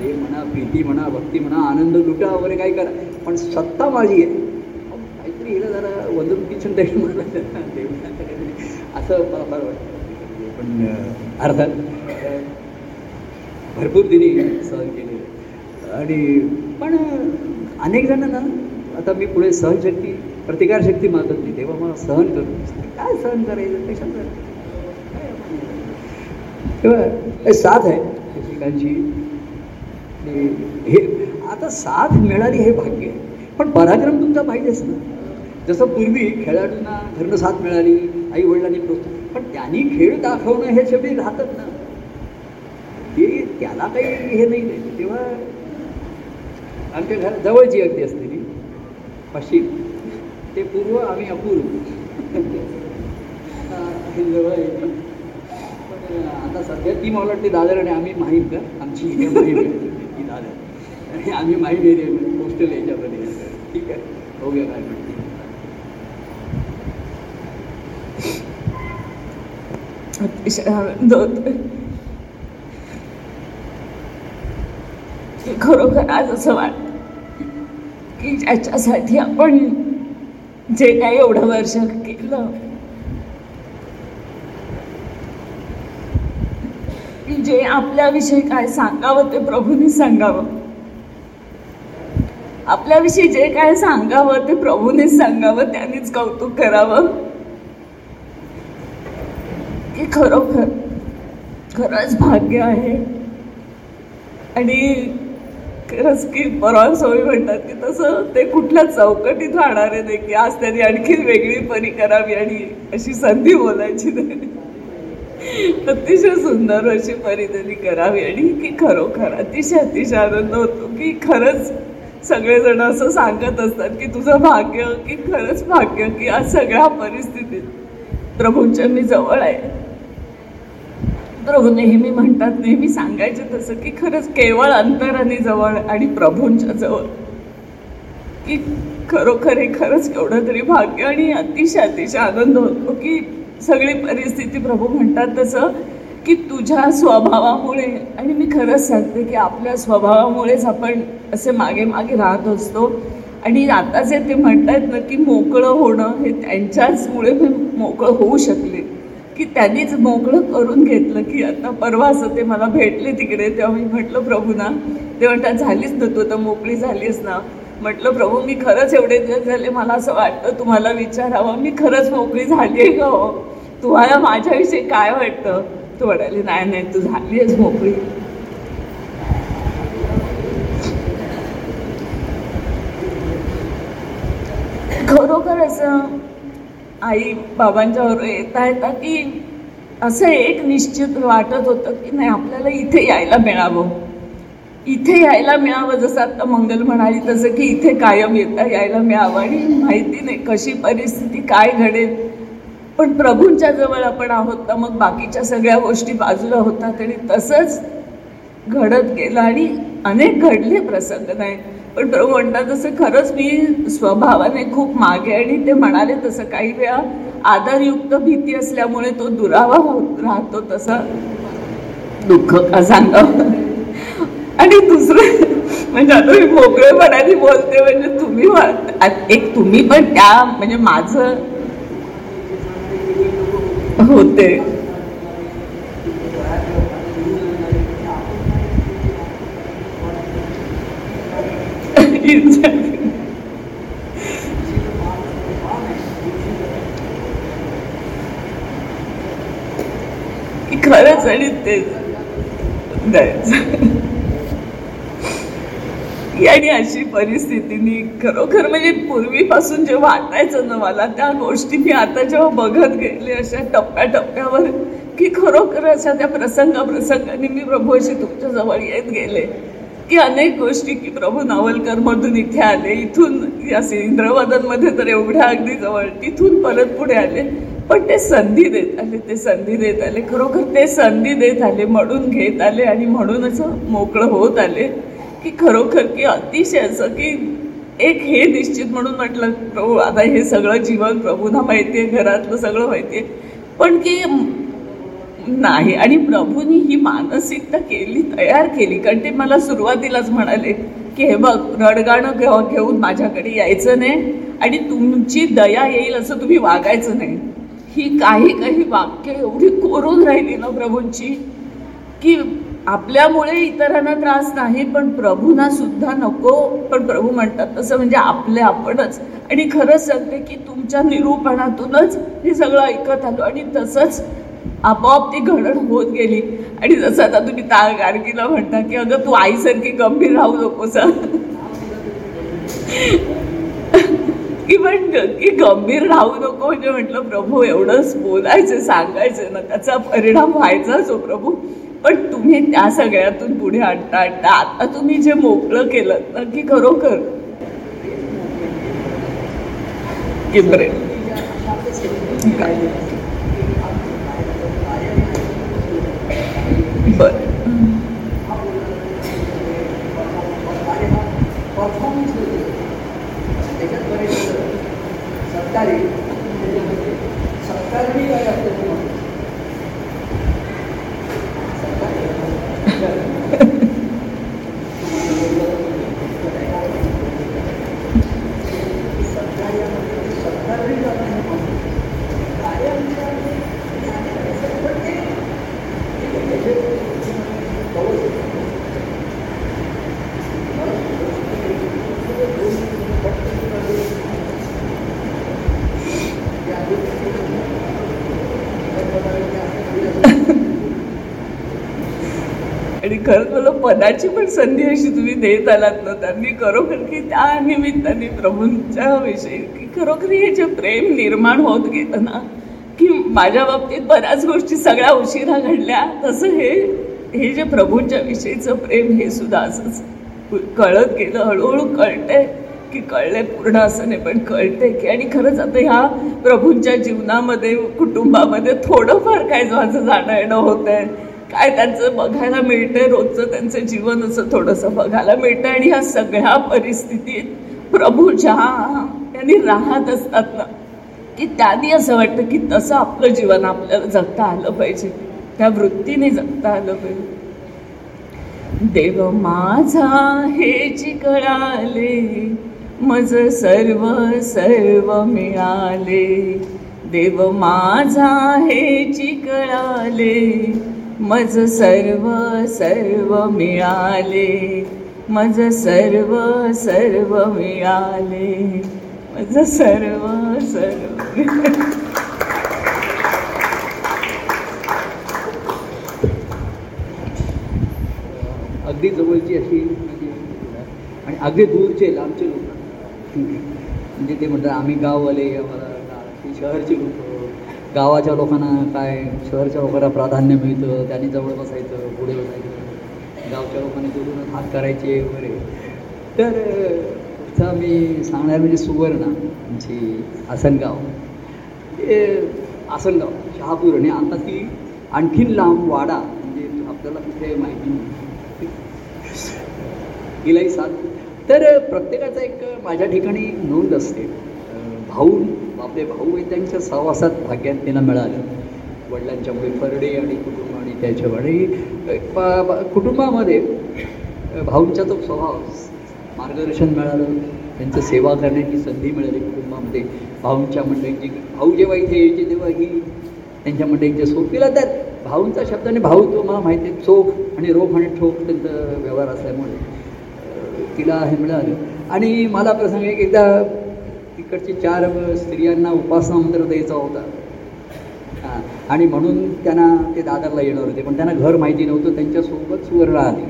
प्रेम म्हणा प्रीती म्हणा भक्ती म्हणा आनंद लुटा वगैरे काही करा. पण सत्ता माझी आहे. काहीतरी हिला जरा वंदनुकीचं तरी मला. देवनाचं असं मला फार वाटतं. पण अर्थात भरपूर दिनी सहन केले आणि पण अनेक जणांना ना आता मी पुढे सहनशक्ती प्रतिकारशक्ती मागत नाही तेव्हा मला सहन करू काय सहन करायचं? कशात काय? तेव्हा साथ आहे. एकमेकांची हे आता साथ मिळाली हे भाग्य आहे. पण पराक्रम तुमचा पाहिजेच ना. जसं पूर्वी खेळाडूंना घरनं साथ मिळाली आई वडिलांनी प्रोत्साहन पण त्यांनी खेळ दाखवणं हे शेवटी राहतात ना. ते त्याला काही हे नाही तेव्हा आमच्या घरात जवळची अगदी असलेली पश्चिम ते पूर्व आम्ही अपूर्व. आता हे जवळ आहे पण आता सध्या ती मला वाटते दादर आणि आम्ही माहीत का आमची की झालं. आणि आम्ही माहीम देऊ पोस्टल याच्यामध्ये. ठीक आहे? बघूया काय म्हणते अतिशय आनंद होतोय खरोखर आज असं वाटत की ज्याच्यासाठी आपण जे काही एवढं वर्ष केलं जे आपल्याविषयी काय सांगावं ते प्रभूने सांगावं. आपल्याविषयी जे काय सांगावं ते प्रभूनेच सांगावं त्यांनीच कौतुक करावं. की खरोखर खरंच भाग्य आहे. आणि खरंच की परवा सोयी म्हणतात की तसं ते कुठल्या चौकटीत राहणारे नाही की आज त्यांनी आणखी वेगळी परी करावी आणि अशी संधी बोलायची नाही. अतिशय सुंदर अशी परिधानी करावी आणि की खरोखर अतिशय अतिशय आनंद होतो की खरंच सगळेजण असं सांगत असतात की तुझं भाग्य की खरंच भाग्य की आज सगळ्या परिस्थितीत प्रभूंच्या मी जवळ आहे. प्रभू नेहमी म्हणतात नेहमी सांगायचे तसं की खरंच केवळ अंतराने जवळ आणि प्रभूंच्या जवळ. की खरोखर हे खरंच केवढं तरी भाग्य आणि अतिशय अतिशय आनंद होतो की सगळी परिस्थिती प्रभू म्हणतात तसं की तुझ्या स्वभावामुळे आणि मी खरंच सांगते की आपल्या स्वभावामुळेच आपण असे मागे मागे राहत असतो. आणि आता जे ते म्हणतात ना की मोकळं होणं हे त्यांच्याचमुळे मी मोकळं होऊ शकले. की त्यांनीच मोकळं करून घेतलं की आता परवा असं ते मला भेटले तिकडे तेव्हा मी म्हटलं प्रभूना ते म्हणतात झालीच ना तू तर मोकळी झालीस ना. म्हटलं प्रभू मी खरंच एवढे दिवस झाले मला असं वाटतं तुम्हाला विचारावं. मी खरंच मोकळी झाली आहे का हो. तुम्हाला माझ्याविषयी काय वाटतं? तू म्हणाली नाही नाही तू झाली आहेस मोकळी. खरोखर असं आई बाबांच्यावर येता येता की असं एक निश्चित वाटत होतं की नाही आपल्याला इथे यायला मिळावं. इथे यायला मिळावं जसं आता मंगल म्हणाली तसं की इथे कायम येता यायला मिळावं. आणि माहिती नाही कशी परिस्थिती काय घडेल. पण प्रभूंच्या जवळ आपण आहोत तर मग बाकीच्या सगळ्या गोष्टी बाजूला होतात आणि तसंच घडत गेलं. आणि अनेक घडले प्रसंग नाही. पण प्रभू म्हणतात तसं खरंच मी स्वभावाने खूप मागे आणि ते म्हणाले तसं काही वेळा आधारयुक्त भीती असल्यामुळे तो दुरावा होत राहतो तसा. दुःख का सांगावं? आणि दुसरं म्हणजे आता मी मोकळेपणाने बोलते म्हणजे तुम्ही वा- एक तुम्ही पण त्या म्हणजे माझं होते. खरंच आणि तेच. द्यायचं आणि अशी परिस्थितीनी खरोखर म्हणजे पूर्वीपासून जे वाटायचं ना मला त्या गोष्टी मी आता जेव्हा बघत गेले अशा टप्प्याटप्प्यावर की खरोखर अशा त्या प्रसंगाप्रसंगाने मी प्रभू अशी येत गेले. की अनेक गोष्टी की प्रभू नावलकरमधून इथे आले इथून या इंद्रवादनमध्ये तर एवढ्या अगदी जवळ तिथून परत पुढे आले. पण ते संधी देत आले ते संधी देत आले. खरोखर ते संधी देत आले म्हणून घेत आले आणि म्हणून असं मोकळं होत आले. की खरोखर की अतिशय असं की एक हे निश्चित म्हणून म्हटलं प्रभू आता हे सगळं जीवन प्रभूंना माहिती आहे घरातलं सगळं माहिती आहे. पण की नाही आणि प्रभूंनी ही मानसिकता केली तयार केली कारण ते मला सुरुवातीलाच म्हणाले की हे बघ रडगाणं घेऊ घेऊन माझ्याकडे यायचं नाही आणि तुमची दया येईल असं तुम्ही वागायचं नाही. ही काही काही वाक्य एवढी कोरून राहिली ना प्रभूंची की आपल्यामुळे इतरांना त्रास नाही पण प्रभूंना सुद्धा नको. पण प्रभू म्हणतात तसं म्हणजे आपले आपणच. आणि खरंच सांगते की तुमच्या निरूपणातूनच हे सगळं ऐकत आलो. आणि तसंच आपोआप ती घडण होत गेली. आणि जसं आता तुम्ही ता गार्गीला म्हणता की अगं तू आईसारखी गंभीर राहू नकोस. हं. की पण की गंभीर राहू नको म्हणजे म्हटलं प्रभू एवढंच बोलायचं सांगायचं ना त्याचा परिणाम व्हायचाच हो प्रभू. पण तुम्ही त्या सगळ्यातून पुढे आणता आणता आता तुम्ही जे मोकळं केलं तर की खरोखर बर. बरे. खरंच मला पदाची पण संधी अशी तुम्ही देत आलात ना त्यांनी खरोखर की त्या निमित्ताने प्रभूंच्या विषयी की खरोखर हे जे प्रेम निर्माण होत गेलं ना की माझ्या बाबतीत बऱ्याच गोष्टी सगळ्या उशिरा घडल्या तसं हे हे जे प्रभूंच्या विषयीचं प्रेम हे सुद्धा असंच कळत गेलं हळूहळू कळतंय की कळलंय पूर्ण असं नाही पण कळते की आणि खरंच आता ह्या प्रभूंच्या जीवनामध्ये कुटुंबामध्ये थोडंफार काय माझं जाणं येणं होतं आहे काय त्यांचं बघायला मिळतंय रोजचं त्यांचं जीवन असं थोडंसं बघायला मिळतं आणि ह्या सगळ्या परिस्थितीत प्रभू ज्या त्यांनी राहत असतात ना की त्यांनी असं वाटतं की तसं आपलं जीवन आपल्याला जगता आलं पाहिजे. त्या वृत्तीने जगता आलं पाहिजे. देव माझा हे कळाले मज सर्व सर्व मिळाले. देव माझा हे कळाले मज सर्व सर्व मिळाले. मज सर्व सर्व मिळाले. मज सर्व सर्व. अगदी जवळची अशी म्हणजे आणि अगदी दूरचे लांबचे लोक. म्हणजे ते म्हणतात आम्ही गाववाले आम्हाला शहरचे शहरची लोक. गावाच्या लोकांना काय शहरच्या लोकांना प्राधान्य मिळतं त्यांनी जवळ बसायचं पुढे बसायचं. गावच्या लोकांनी जोडूनच हात करायचे वगैरे. तर चा मी सांगणार म्हणजे सुवर्ण आमची आसनगाव. हे आसनगाव शहापूर. आणि आता ती आणखीन लांब वाडा म्हणजे आपल्याला कुठे माहिती नाही. गेलाही सात. तर प्रत्येकाचा एक माझ्या ठिकाणी नोंद असते. भाऊ आपले भाऊ आहे त्यांच्या सहवासात भाग्यात तिला मिळालं वडिलांच्यामुळे फरडे आणि कुटुंब आणि त्याच्यामुळे आणि कुटुंबामध्ये भाऊंचा तो स्वभाव मार्गदर्शन मिळालं त्यांचं सेवा करण्याची संधी मिळाली कुटुंबामध्ये. भाऊंच्या मंडळींची भाऊ जेव्हा इथे यायचे तेव्हा ही त्यांच्या मंडळींच्या सोपीला त्यात भाऊंचा शब्द आणि भाऊ तो मला माहिती आहे चोख आणि रोख आणि ठोक त्यांचा व्यवहार असल्यामुळे तिला हे मिळालं. आणि मला प्रसंग एक एकदा तिकडची चार स्त्रियांना उपासना मंत्र द्यायचा होता. हां. आणि म्हणून त्यांना ते दादरला येणार होते. पण त्यांना घर माहिती नव्हतं. त्यांच्यासोबत सुवर्ण आली.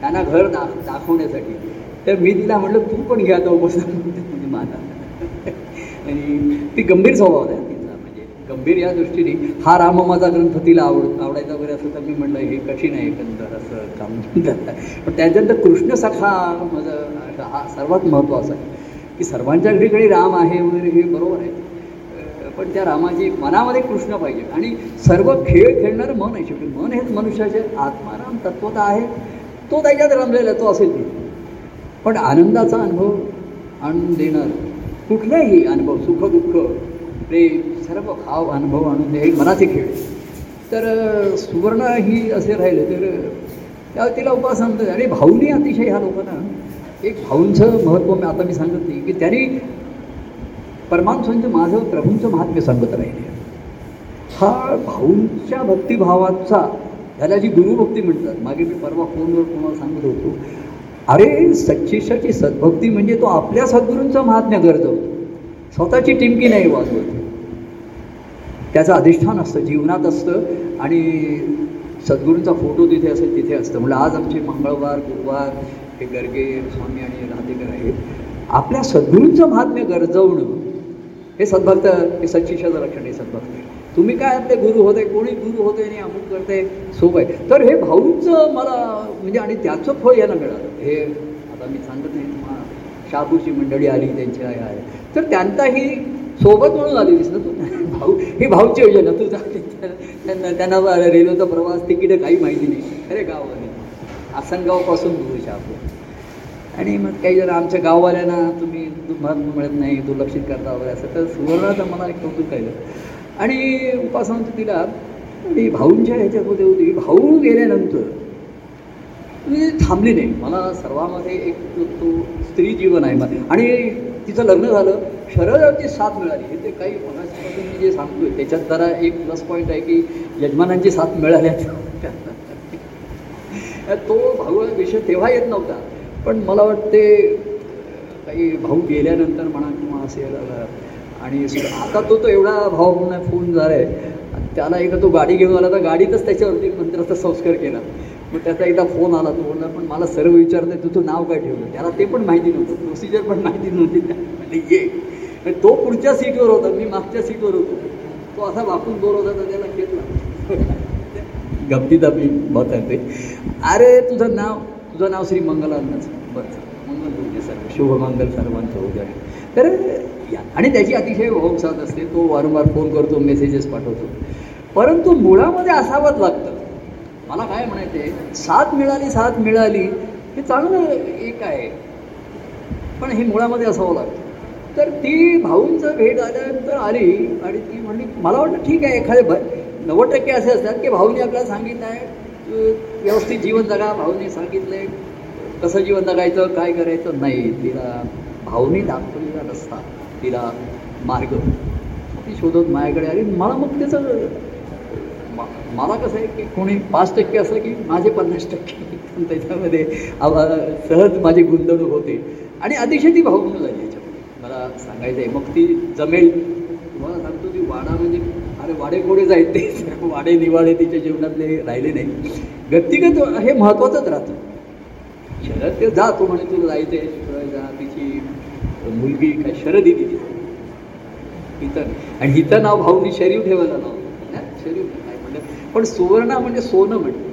त्यांना घर दा दाखवण्यासाठी. तर मी तिला म्हटलं तू पण घ्या तो उपासना म्हणजे माता आणि ती गंभीर स्वभाव आहे तिचा. म्हणजे गंभीर या दृष्टीने हा राममाचा ग्रंथ तिला आवड आवडायचा वगैरे असं तर मी म्हटलं हे कठीण आहे एकंदर असं काम. पण त्याच्यानंतर कृष्ण सखा माझं हा सर्वात महत्त्वाचा आहे. की सर्वांच्या ठिकाणी राम आहे वगैरे हे बरोबर आहे. पण त्या रामाची मनामध्ये कृष्ण पाहिजे. आणि सर्व खेळ खेळणारं मन आहे शेवटी. मन हेच मनुष्याचे आत्माराम तत्वता आहे. तो त्याच्यात रमलेला तो असेल ती. पण आनंदाचा अनुभव आणून देणार. कुठलाही अनुभव सुख दुःख प्रेम सर्व भाव अनुभव आणून दे हे मनाचे खेळ तर सुवर्ण ही असे राहिले तर त्या तिला उपासना म्हणतात. आणि भाऊनी अतिशय ह्या लोकांना एक भाऊंचं महत्त्व मी आता मी सांगत नाही की त्यांनी परमांशांचं माझं प्रभूंचं महात्म्य सांगत राहिले. हा भाऊंच्या भक्तिभावाचा त्याला जी गुरुभक्ती म्हणतात मागे मी परवा फोनवर कोणाला सांगत होतो अरे सच्चेशाची सद्भक्ती म्हणजे तो आपल्या सद्गुरूंचं महात्म्य गरजवतो स्वतःची टिमकी नाही वाजवत. त्याचं अधिष्ठान असतं जीवनात असतं आणि सद्गुरूंचा फोटो तिथे असेल तिथे असतं. म्हणजे आज आमचे मंगळवार गुरुवार हे गर्गे स्वामी आणि राधेकर आहेत. आपल्या सद्गुरूंचं महात्म्य गरजवणं हे सद्भक्त हे सच्चिष्याचं लक्षण आहे सद्भक्त. तुम्ही काय आपले गुरु होते कोणी गुरु होते आणि अमुक करते सोप आहे. तर हे भाऊंचं मला म्हणजे आणि त्याचं फळ याला मिळालं. हे आता मी सांगत नाही तुम्हाला शाबूची मंडळी आली त्यांची आहे आहे तर त्यांचाही सोबत म्हणून आलेलीस ना तू? भाऊ ही भाऊची योजना तू त्यांना त्यांना रेल्वेचा प्रवास तिकीट काही माहिती नाही. अरे गावाने आसनगावपासून दूर शाबू. आणि मग काही जण आमच्या गाववाल्यांना तुम्ही महत्त्व मिळत नाही दुर्लक्षित करता वगैरे असं. तर सुवर्णाचं मला एक कौतुक केलं आणि उपासना तिला आणि भाऊंच्या ह्याच्यामध्ये होती. भाऊ गेल्यानंतर ती थांबली नाही. मला सर्वामध्ये एक तो स्त्री जीवन आहे. मला आणि तिचं लग्न झालं. शरदाची साथ मिळाली. हे ते काही मनापासून मी जे सांगतोय त्याच्यात जरा एक प्लस पॉईंट आहे की यजमानांची साथ मिळाल्या तो भाऊ विषय तेव्हा येत नव्हता. पण मला वाटते काही भाऊ गेल्यानंतर म्हणा किंवा असे आणि आता तो तो एवढा भाव म्हणून फोन झाला आहे त्याला एकदा तो गाडी घेऊन आला तर गाडीतच त्याच्यावरती मंत्राचा संस्कार केला. मग त्याचा एकदा फोन आला तो बोलला पण मला सर्व विचारतंय तुझं नाव काय ठेवलं? त्याला ते पण माहिती नव्हतं प्रोसिजर पण माहिती नव्हती. म्हणजे ये. तो पुढच्या सीटवर होता मी मागच्या सीटवर होतो. तो असा वाकून बोर होता तर त्याला घेतला. गमतीत आपली मत आहे ते. अरे तुझं नाव तुझं नाव श्री मंगलांनाच बस मंगल होऊ सर्व. शुभमंगल सर्वांचं होऊ तर या आणि त्याची अतिशय साथ असते तो वारंवार फोन करतो मेसेजेस पाठवतो. परंतु मुळामध्ये असावंच लागतं. मला काय म्हणायचे साथ मिळाली साथ मिळाली हे चांगलं एक आहे. पण हे मुळामध्ये असावं लागतं. तर ती भाऊंचं भेट आल्यानंतर आली आणि ती म्हणली मला वाटतं ठीक आहे एखादे भ नव्वद टक्के असे असतात की भाऊनी आपल्याला सांगितलं आहे व्यवस्थित जीवन जगा. भाऊने सांगितलं आहे कसं जीवन जगायचं काय करायचं? नाही तिला भाऊने दाखवलेला रस्ता तिला मार्ग. ती शोधत माझ्याकडे आली. मला मग त्याचं म- मला कसं आहे की कोणी पाच टक्के असं की माझे पन्नास टक्के पण त्याच्यामध्ये सहज माझी गुंतवणूक होते. आणि अतिशय ती भावून झाली याच्यामध्ये. मला सांगायचं आहे मग ती जमेल तुम्हाला सांगतो ती वाडा म्हणजे आपले वाडेकोडेच आहेत ते वाडे निवाडे तिच्या जीवनातले राहिले नाही. व्यक्तिगत हे महत्त्वाचंच राहतं. शरद ते जा तू म्हणे तुला जायचं आहे जा तिची मुलगी काय शरद दिली तिथे इथं आणि हिचं नाव भाऊनी शरीव ठेवायला नाव शरीव काय म्हणलं पण सुवर्णा म्हणजे सोनं म्हणलं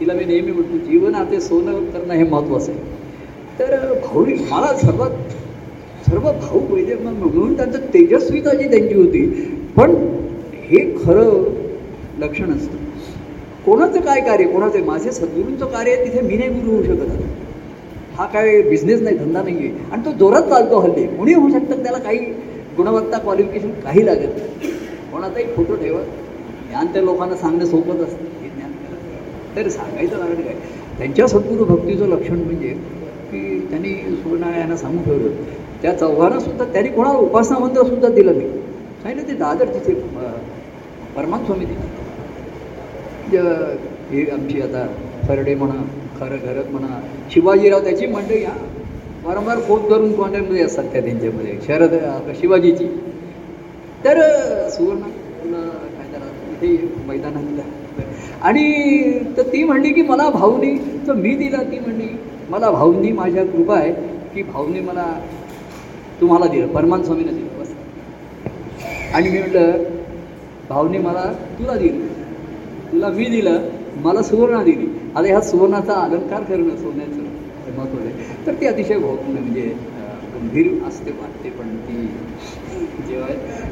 तिला मी नेहमी म्हणतो जीवनाचे सोनं करणं हे महत्त्वाचं आहे. तर भाऊनी मला सर्वात सर्व भाऊ पहिले मग म्हणून त्यांचं तेजस्वीता जी त्यांची होती. पण हे खरं लक्षण असतं. कोणाचं काय कार्य कोणाचं माझे सद्गुरूंचं कार्य तिथे मी नाही गुरु होऊ शकत आता. हा काय बिझनेस नाही धंदा नाही आहे आणि तो जोरात चालतो हल्ली कोणी होऊ शकतं त्याला काही गुणवत्ता क्वालिफिकेशन काही लागत नाही. कोणाचाही फोटो ठेवा. ज्ञान त्या लोकांना सांगणं सोपत असतं. हे ज्ञान त्याला तर सांगायचं कारण काय? त्यांच्या सद्गुरू भक्तीचं लक्षण म्हणजे की त्यांनी सुवर्ण यांना सांगून ठेवलं त्या चौघांना सुद्धा त्यांनी कोणाला उपासना मंत्र सुद्धा दिलं नाही. नाही ते दादर तिथे अं, परमात्मा स्वामी ज- आमची आता खरडे म्हणा खरं घरत म्हणा शिवाजीराव त्याची मंडळी हा. वारंवार फोन करून कॉन्टॅक्टमध्ये असतात त्या त्यांच्यामध्ये? शरद आपलं शिवाजीची. तर सुवर्ण तुला काय त्याला इथे मैदानात आणि तर ती म्हणली की मला भाऊनी तर मी दिला ती म्हणली मला भाऊंनी माझ्या कृपा आहे की भाऊने मला तुम्हाला दिलं. परमान स्वामीनं दिलं. बस. आणि मी म्हटलं भाऊने मला तुला दिलं. तुला मी दिलं मला सुवर्ण दिली. आता ह्या सुवर्णाचा अलंकार करणं सोन्याचं महत्त्व आहे. तर ती अतिशय भाव म्हणजे गंभीर असते वाटते पण ती जेव्हा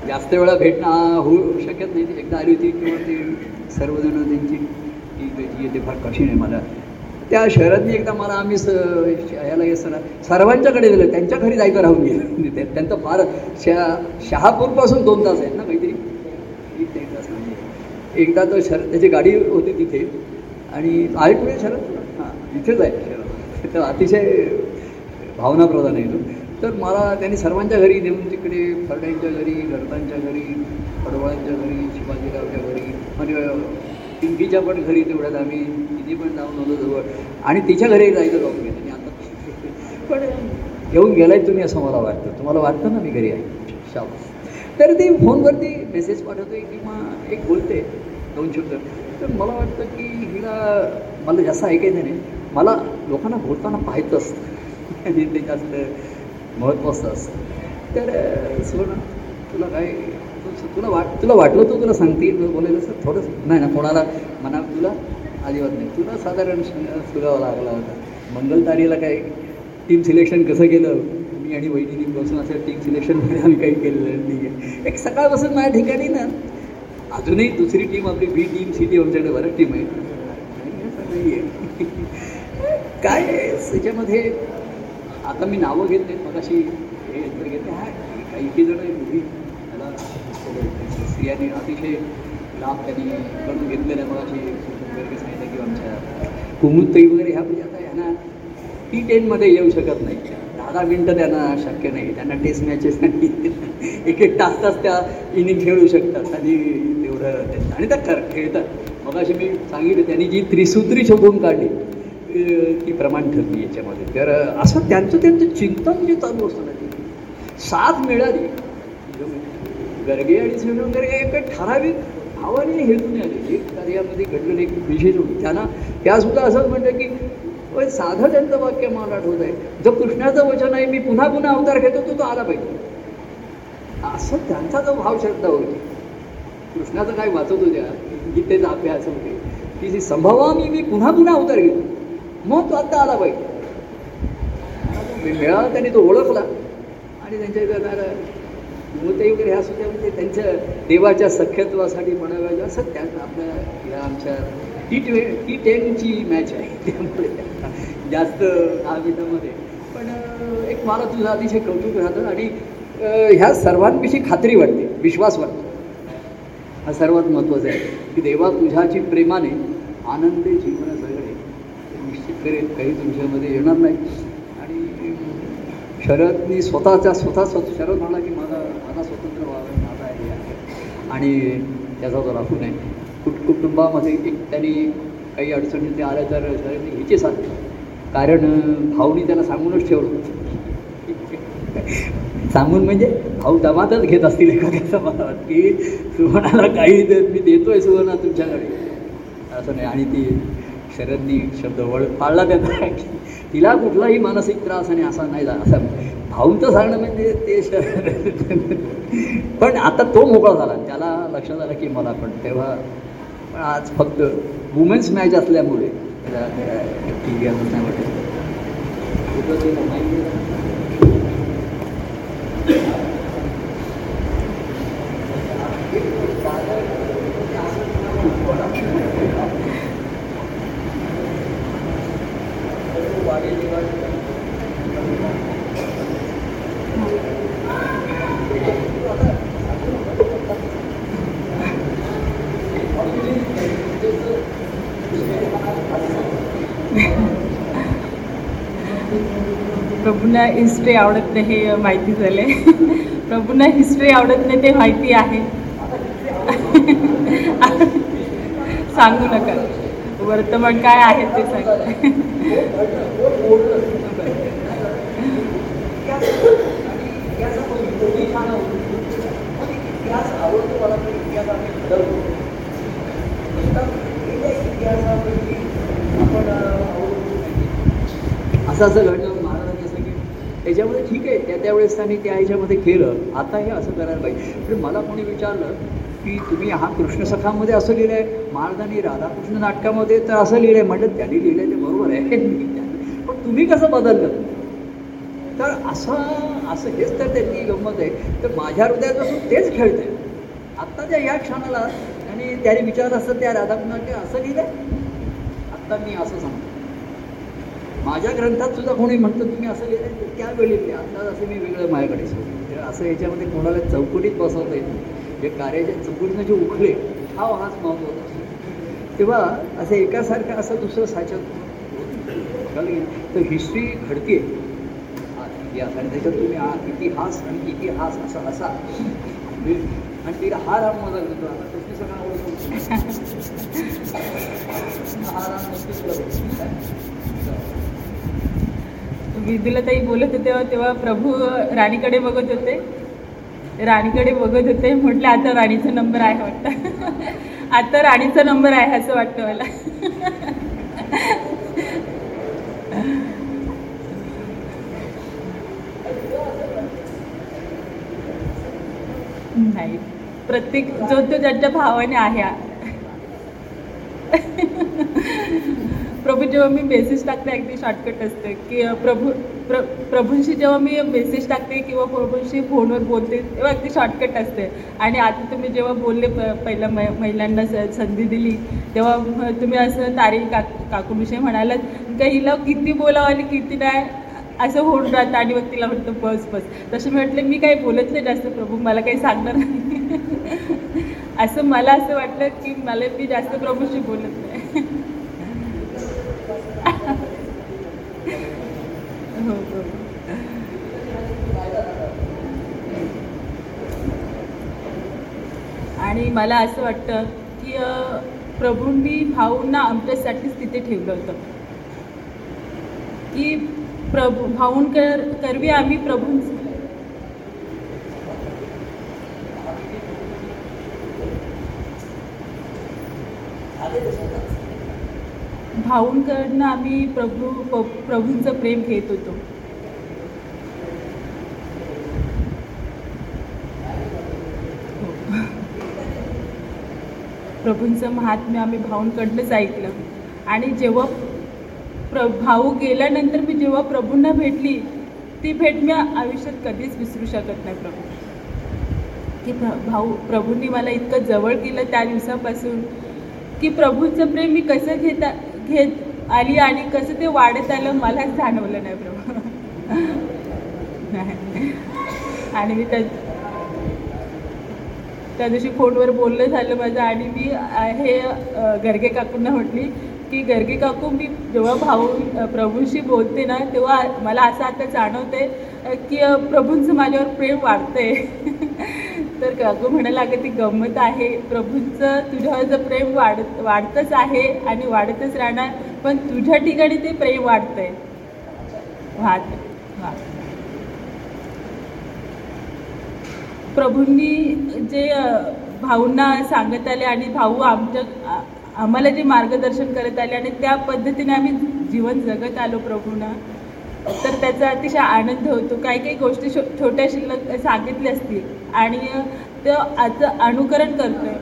जास्त वेळा भेटणं होऊ शकत नाही. ती एकदा आली होती किंवा ते सर्वजण त्यांची ती जी ते फार कठीण आहे मला. त्या शहरातनी एकदा मला आम्ही स याला हे सर्वांच्याकडे दिलं. त्यांच्या घरी जायचं राहून गेलं. त्या- त्यांचं फार शहा शहापूरपासून दोन तास आहेत ना काहीतरी एक ते एक तास म्हणजे एकदा तर शरद त्याची गाडी होती तिथे. आणि आहे कुठे शरद? हां इथेच आहे. शरद तर अतिशय भावनाप्रधान आहे तो. तर मला त्यांनी सर्वांच्या घरी नेऊन तिकडे फरड्यांच्या घरी गरबांच्या घरी पडवळांच्या घरी शिवाजीरावच्या घरी म्हणजे पिंकीच्या पण घरी तेवढ्यात आम्ही तिथे पण जाऊन होतो जवळ. आणि तिच्या घरी जायचं जाऊन घेतो आणि आता पण घेऊन गेलाय तुम्ही असं मला वाटतं. तुम्हाला वाटतं ना मी घरी आहे? शाबास. तर ती फोनवरती मेसेज पाठवते किंवा एक बोलते. दोन शब्द. तर मला वाटतं की हिला मला जास्त ऐकायचं नाही. मला लोकांना बोलताना पाहायचं असतं. आणि ते जास्त महत्त्वाचं असतं. तर सुवर्ण तुला काय तुला वाट तुला वाटलं तू तुला सांगते बोलायला सर थोडंसं नाही ना कोणाला म्हणा तुला अजिबात नाही. तुला साधारण सुगावा लागला होता. मंगलतारीला काय टीम सिलेक्शन कसं केलं मी आणि वहिनी बसून असं टीम सिलेक्शनमध्ये आम्ही काही केलेलं नाही आहे एक सकाळपासून माझ्या ठिकाणी ना अजूनही दुसरी टीम आपली बी टीम सी टीम आमच्याकडे बरं टीम आहे. नाही आहे? काय त्याच्यामध्ये आता मी नावं घेत नाही मग अशी हे तर घेते हा काही काही जण आहे मुली त्याला स्त्रियांनी अतिशय लाभ त्यांनी करून घेतलेला मग अशी वगैरे सांगितलं किंवा आमच्या कुमुदताई वगैरे ह्या म्हणजे आता ह्यांना टी टेनमध्ये येऊ शकत नाही. दहा मिनटं त्यांना शक्य नाही. त्यांना टेस्ट मॅचेस एक एक तास तास त्या इनिंग खेळू शकतात. आणि तेवढं ते- आणि त्या कर खेळतात. मग अशी मी सांगितलं त्यांनी जी त्रिसूत्री शोधून काढली ती प्रमाण ठरली याच्यामध्ये. तर असं त्यांचं त्यांचं चिंतन जे चालू असतं ना साथ मिळाली. गर्गे आणि वगैरे एक ठराविक भावाने हेतून आले एक कार्यामध्ये घडलेलं एक विशेष होती. त्यांना त्यासुद्धा असंच म्हणतं की साधं त्यांचं वाक्य मला आठवत आहे जो कृष्णाचं वचन आहे मी पुन्हा पुन्हा अवतार घेतो तो तो आला पाहिजे. असं त्यांचा जो भाव श्रद्धा होती. कृष्णाचं काय वाचत होत्या? गीतेचा अभ्यास होते. की जी संभवा मी मी पुन्हा पुन्हा अवतार घेतो. मग तो आत्ता आला पाहिजे. मिळाला त्यांनी तो ओळखला. आणि त्यांच्या जाणारा मूर्ती वगैरे ह्या सुद्धा म्हणजे त्यांच्या देवाच्या सख्यत्वासाठी म्हणाव्या असं त्यांना आपल्या या आमच्या टी ट्वे टी टेनची मॅच आहे. त्यामुळे जास्त दहा मिनिटामध्ये पण एक मला तुझं अतिशय कौतुक राहतं आणि ह्या सर्वांविषयी खात्री वाटते विश्वास वाटतो. हा सर्वात महत्त्वाचा आहे की देवा तुझ्याची प्रेमाने आनंदे जीवन जगणे ते निश्चित करेल. काही तुमच्यामध्ये येणार नाही. आणि शरदनी स्वतःच्या स्वतः स्वतः शरद म्हणला की माझा माझा स्वतंत्र व्हावा माझा हे आहे. आणि त्याचा तो राखू नये कुट कुटुंबामध्ये एक त्यांनी काही अडचणी ते आल्या तर हिचे साथ कारण भाऊनी त्याला सांगूनच ठेवलं. सांगून म्हणजे भाऊ दमातच घेत असतील एखाद्याचा मला वाटतं की सुवर्णाला काही देत मी देतोय सुवर्णा तुमच्याकडे. असं नाही. आणि ती शरदनी शब्द वळ पाळला त्याचा की तिला कुठलाही मानसिक त्रास आणि असा नाही झाला. असं भाऊंचं सांगणं म्हणजे ते शरद पण आता तो मोकळा झाला. त्याला लक्षात आलं की मला पण तेव्हा आज फक्त वुमेन्स मॅच असल्यामुळे त्याला टी व्ही असं नाही वाटत कुठं ते माहिती आहे? प्रभूंना हिस्ट्री आवडत नाही हे माहिती झाले प्रभूंना हिस्ट्री आवडत नाही ते माहिती आहे. सांगू नका. वर्तमान काय आहे ते सांग. असं असं घडलं. त्याच्यामध्ये ठीक आहे त्या त्यावेळेस त्यांनी त्या ह्याच्यामध्ये केलं. आता हे असं करायला पाहिजे. तर मला कोणी विचारलं की तुम्ही हा कृष्णसखामध्ये असं लिहिलं आहे महाराजांनी राधाकृष्ण नाटकामध्ये तर असं लिहिलं आहे म्हटलं त्यांनी लिहिलं आहे ते बरोबर आहे. पण तुम्ही कसं बदललं? तर असं असं हेच तर त्यांची गंमत आहे. तर माझ्या हृदयात असून तेच आत्ता त्या या क्षणाला आणि त्याने विचारत असतं त्या राधाकृष्णाचे असं लिहिलं आत्ता मी असं सांगतो. माझ्या ग्रंथात सुद्धा कोणी म्हणतं तुम्ही असं लिहिलं त्यावेळी लिहिले आता असं मी वेगळं माझ्याकडे तर म्हणजे असं याच्यामध्ये कोणाला चौकटीत बसवता येत नाही. जे कार्याच्या चौकटीनं जे उखले हा हाच महत्त्वाचा असतो तेव्हा असं एकासारखं असं दुसरं साच्यात तर हिस्ट्री घडते या आणि त्याच्यात तुम्ही हा किती हास आणि इतिहास असा असा. आणि तिला हा राम माझा घेतो आता कृष्ण सगळा ओळखतो हा राम नक्कीच विदुला ताई बोलत होते तेव्हा तेव्हा प्रभू राणीकडे बघत होते. राणीकडे बघत होते. म्हटलं आता राणीचा नंबर आहे वाटतं. आता राणीचा नंबर आहे असं वाटतं मला. नाही. प्रत्येक जो तो ज्याच्या भावाने आहे प्रभू जेव्हा मी मेसेज टाकते अगदी शॉर्टकट असते की प्रभू प्र प्रभूंशी जेव्हा मी मेसेज टाकते किंवा प्रभूंशी फोनवर बोलते तेव्हा अगदी शॉर्टकट असते. आणि आता तुम्ही जेव्हा बोलले प पहिल्या मै महिलांना स संधी दिली तेव्हा तुम्ही असं तारी का काकूविषयी म्हणालात का हिला किती बोलावं आणि किती नाही? असं होऊन राहतं आणि मग तिला म्हटलं बस बस. तसं मी म्हटलं मी काही बोलत नाही जास्त प्रभू मला काही सांगणार नाही. असं मला असं वाटलं की मला मी जास्त प्रभूशी बोलत नाही हो हो हो, हो. आणि मला असं वाटतं की प्रभूंनी भाऊंना आमच्यासाठीच तिथे ठेवलं होतं. की प्रभू भाऊंकर करवी आम्ही प्रभूं भाऊंकडनं आम्ही प्रभू प- प्रभूंचं प्रेम घेत होतो. प्रभूंचं महात्म्य आम्ही भाऊंकडनंच ऐकलं. आणि जेव्हा प्र भाऊ गेल्यानंतर मी जेव्हा प्रभूंना भेटली ती भेट मी आयुष्यात कधीच विसरू शकत नाही प्रभू. की प्र भाऊ प्रभूंनी मला इतकं जवळ केलं त्या दिवसापासून की प्रभूंचं प्रेम मी कसं घेता घेत आली आणि कसं ते वाढत आलं मलाच जाणवलं नाही प्रभू. आणि मी त्या त्या दिवशी फोनवर बोललं झालं माझं आणि मी हे गरगे गर्गे काकूंना म्हटली की गर्गे काकू मी जेव्हा भाऊ प्रभूंशी बोलते ना तेव्हा मला असं आता जाणवते की प्रभूंचं माझ्यावर प्रेम वाढतंय. तर काकू म्हणायला लागत ती गंमत आहे. प्रभूंचं तुझ्यावरचं प्रेम वाढत वाढतंच आहे आणि वाढतच राहणार पण तुझ्या ठिकाणी ते प्रेम वाढतंय. वाढ वा प्रभूंनी जे भाऊंना सांगत आले आणि भाऊ आमच्या आम्हाला जे मार्गदर्शन करत आले आणि त्या पद्धतीने आम्ही जीवन जगत आलो प्रभूंना. तर त्याचा अतिशय आनंद होतो. काही काही गोष्टी शो छोट्या शिल्लक सांगितल्या असतील. आणि ते आजचं अनुकरण करतोय.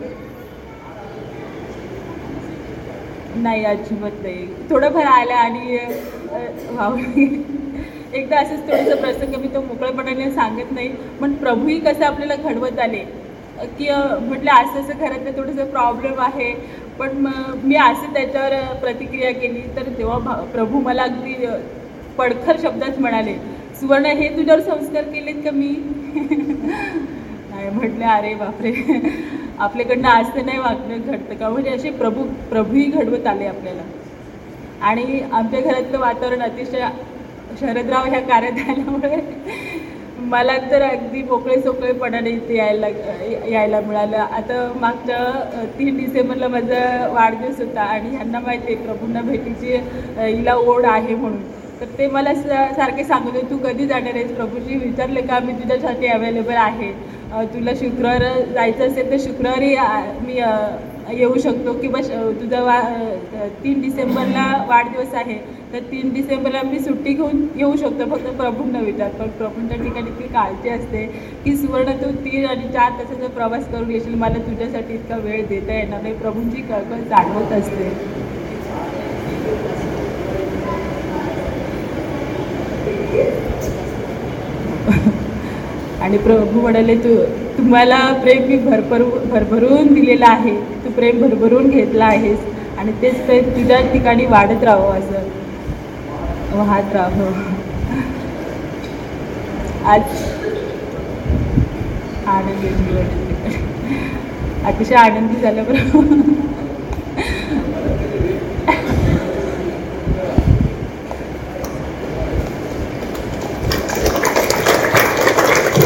नाही अजिबात नाही. थोडंफार आलं आणि एकदा असंच थोडंसं प्रसंग मी तो मोकळेपणाने सांगत नाही. पण प्रभूही कसं आपल्याला घडवत आले. की म्हटलं असं असं घरातलं थोडंसं प्रॉब्लेम आहे. पण मग मी असं त्याच्यावर प्रतिक्रिया केली. तर तेव्हा भा- प्रभू मला अगदी पडखर शब्दात म्हणाले. सुवर्ण हे तुझ्यावर संस्कार केलेत का मी? नाही म्हटलं अरे बापरे. आपल्याकडनं असं नाही वागणं घडतं का? म्हणजे असे प्रभू प्रभूही घडवत आले आपल्याला. आणि आमच्या घरातलं वातावरण अतिशय शरदराव ह्या कार्यात आल्यामुळे मला तर अगदी मोकळे सोकळेपणाने इथे यायला यायला मिळालं. आता मागच्या तीन डिसेंबरला माझा वाढदिवस होता आणि ह्यांना माहिती आहे प्रभूंना भेटीची हिला ओढ आहे म्हणून. तर ते मला स- सारखे सांगत होते तू कधी जाणार आहेस प्रभूजी? विचारले का? मी तुझ्यासाठी अवेलेबल आहे. तुला शुक्रवार जायचं असेल तर शुक्रवारी मी येऊ शकतो किंवा तुझा वा तीन डिसेंबरला वाढदिवस आहे. तर तीन डिसेंबरला मी सुट्टी घेऊन येऊ शकतो. फक्त प्रभूंना विचार. पण प्रभूंच्या ठिकाणी इतकी काळजी असते की सुवर्ण तू तीन आणि चार तासाचा प्रवास करून येशील. मला तुझ्यासाठी इतका वेळ देता येणार नाही. प्रभूंची कळकळ जाणवत असते. आणि प्रभू म्हणाले तू तुम्हाला प्रेम मी भरभरू भरभरून दिलेलं आहे. तू प्रेम भरभरून घेतलं आहेस. आणि तेच प्रेम तुझ्या ठिकाणी वाढत राहावं असं. वाहत राहावं. आज आनंदी दिवस. अतिशय आनंदी झालं बरं.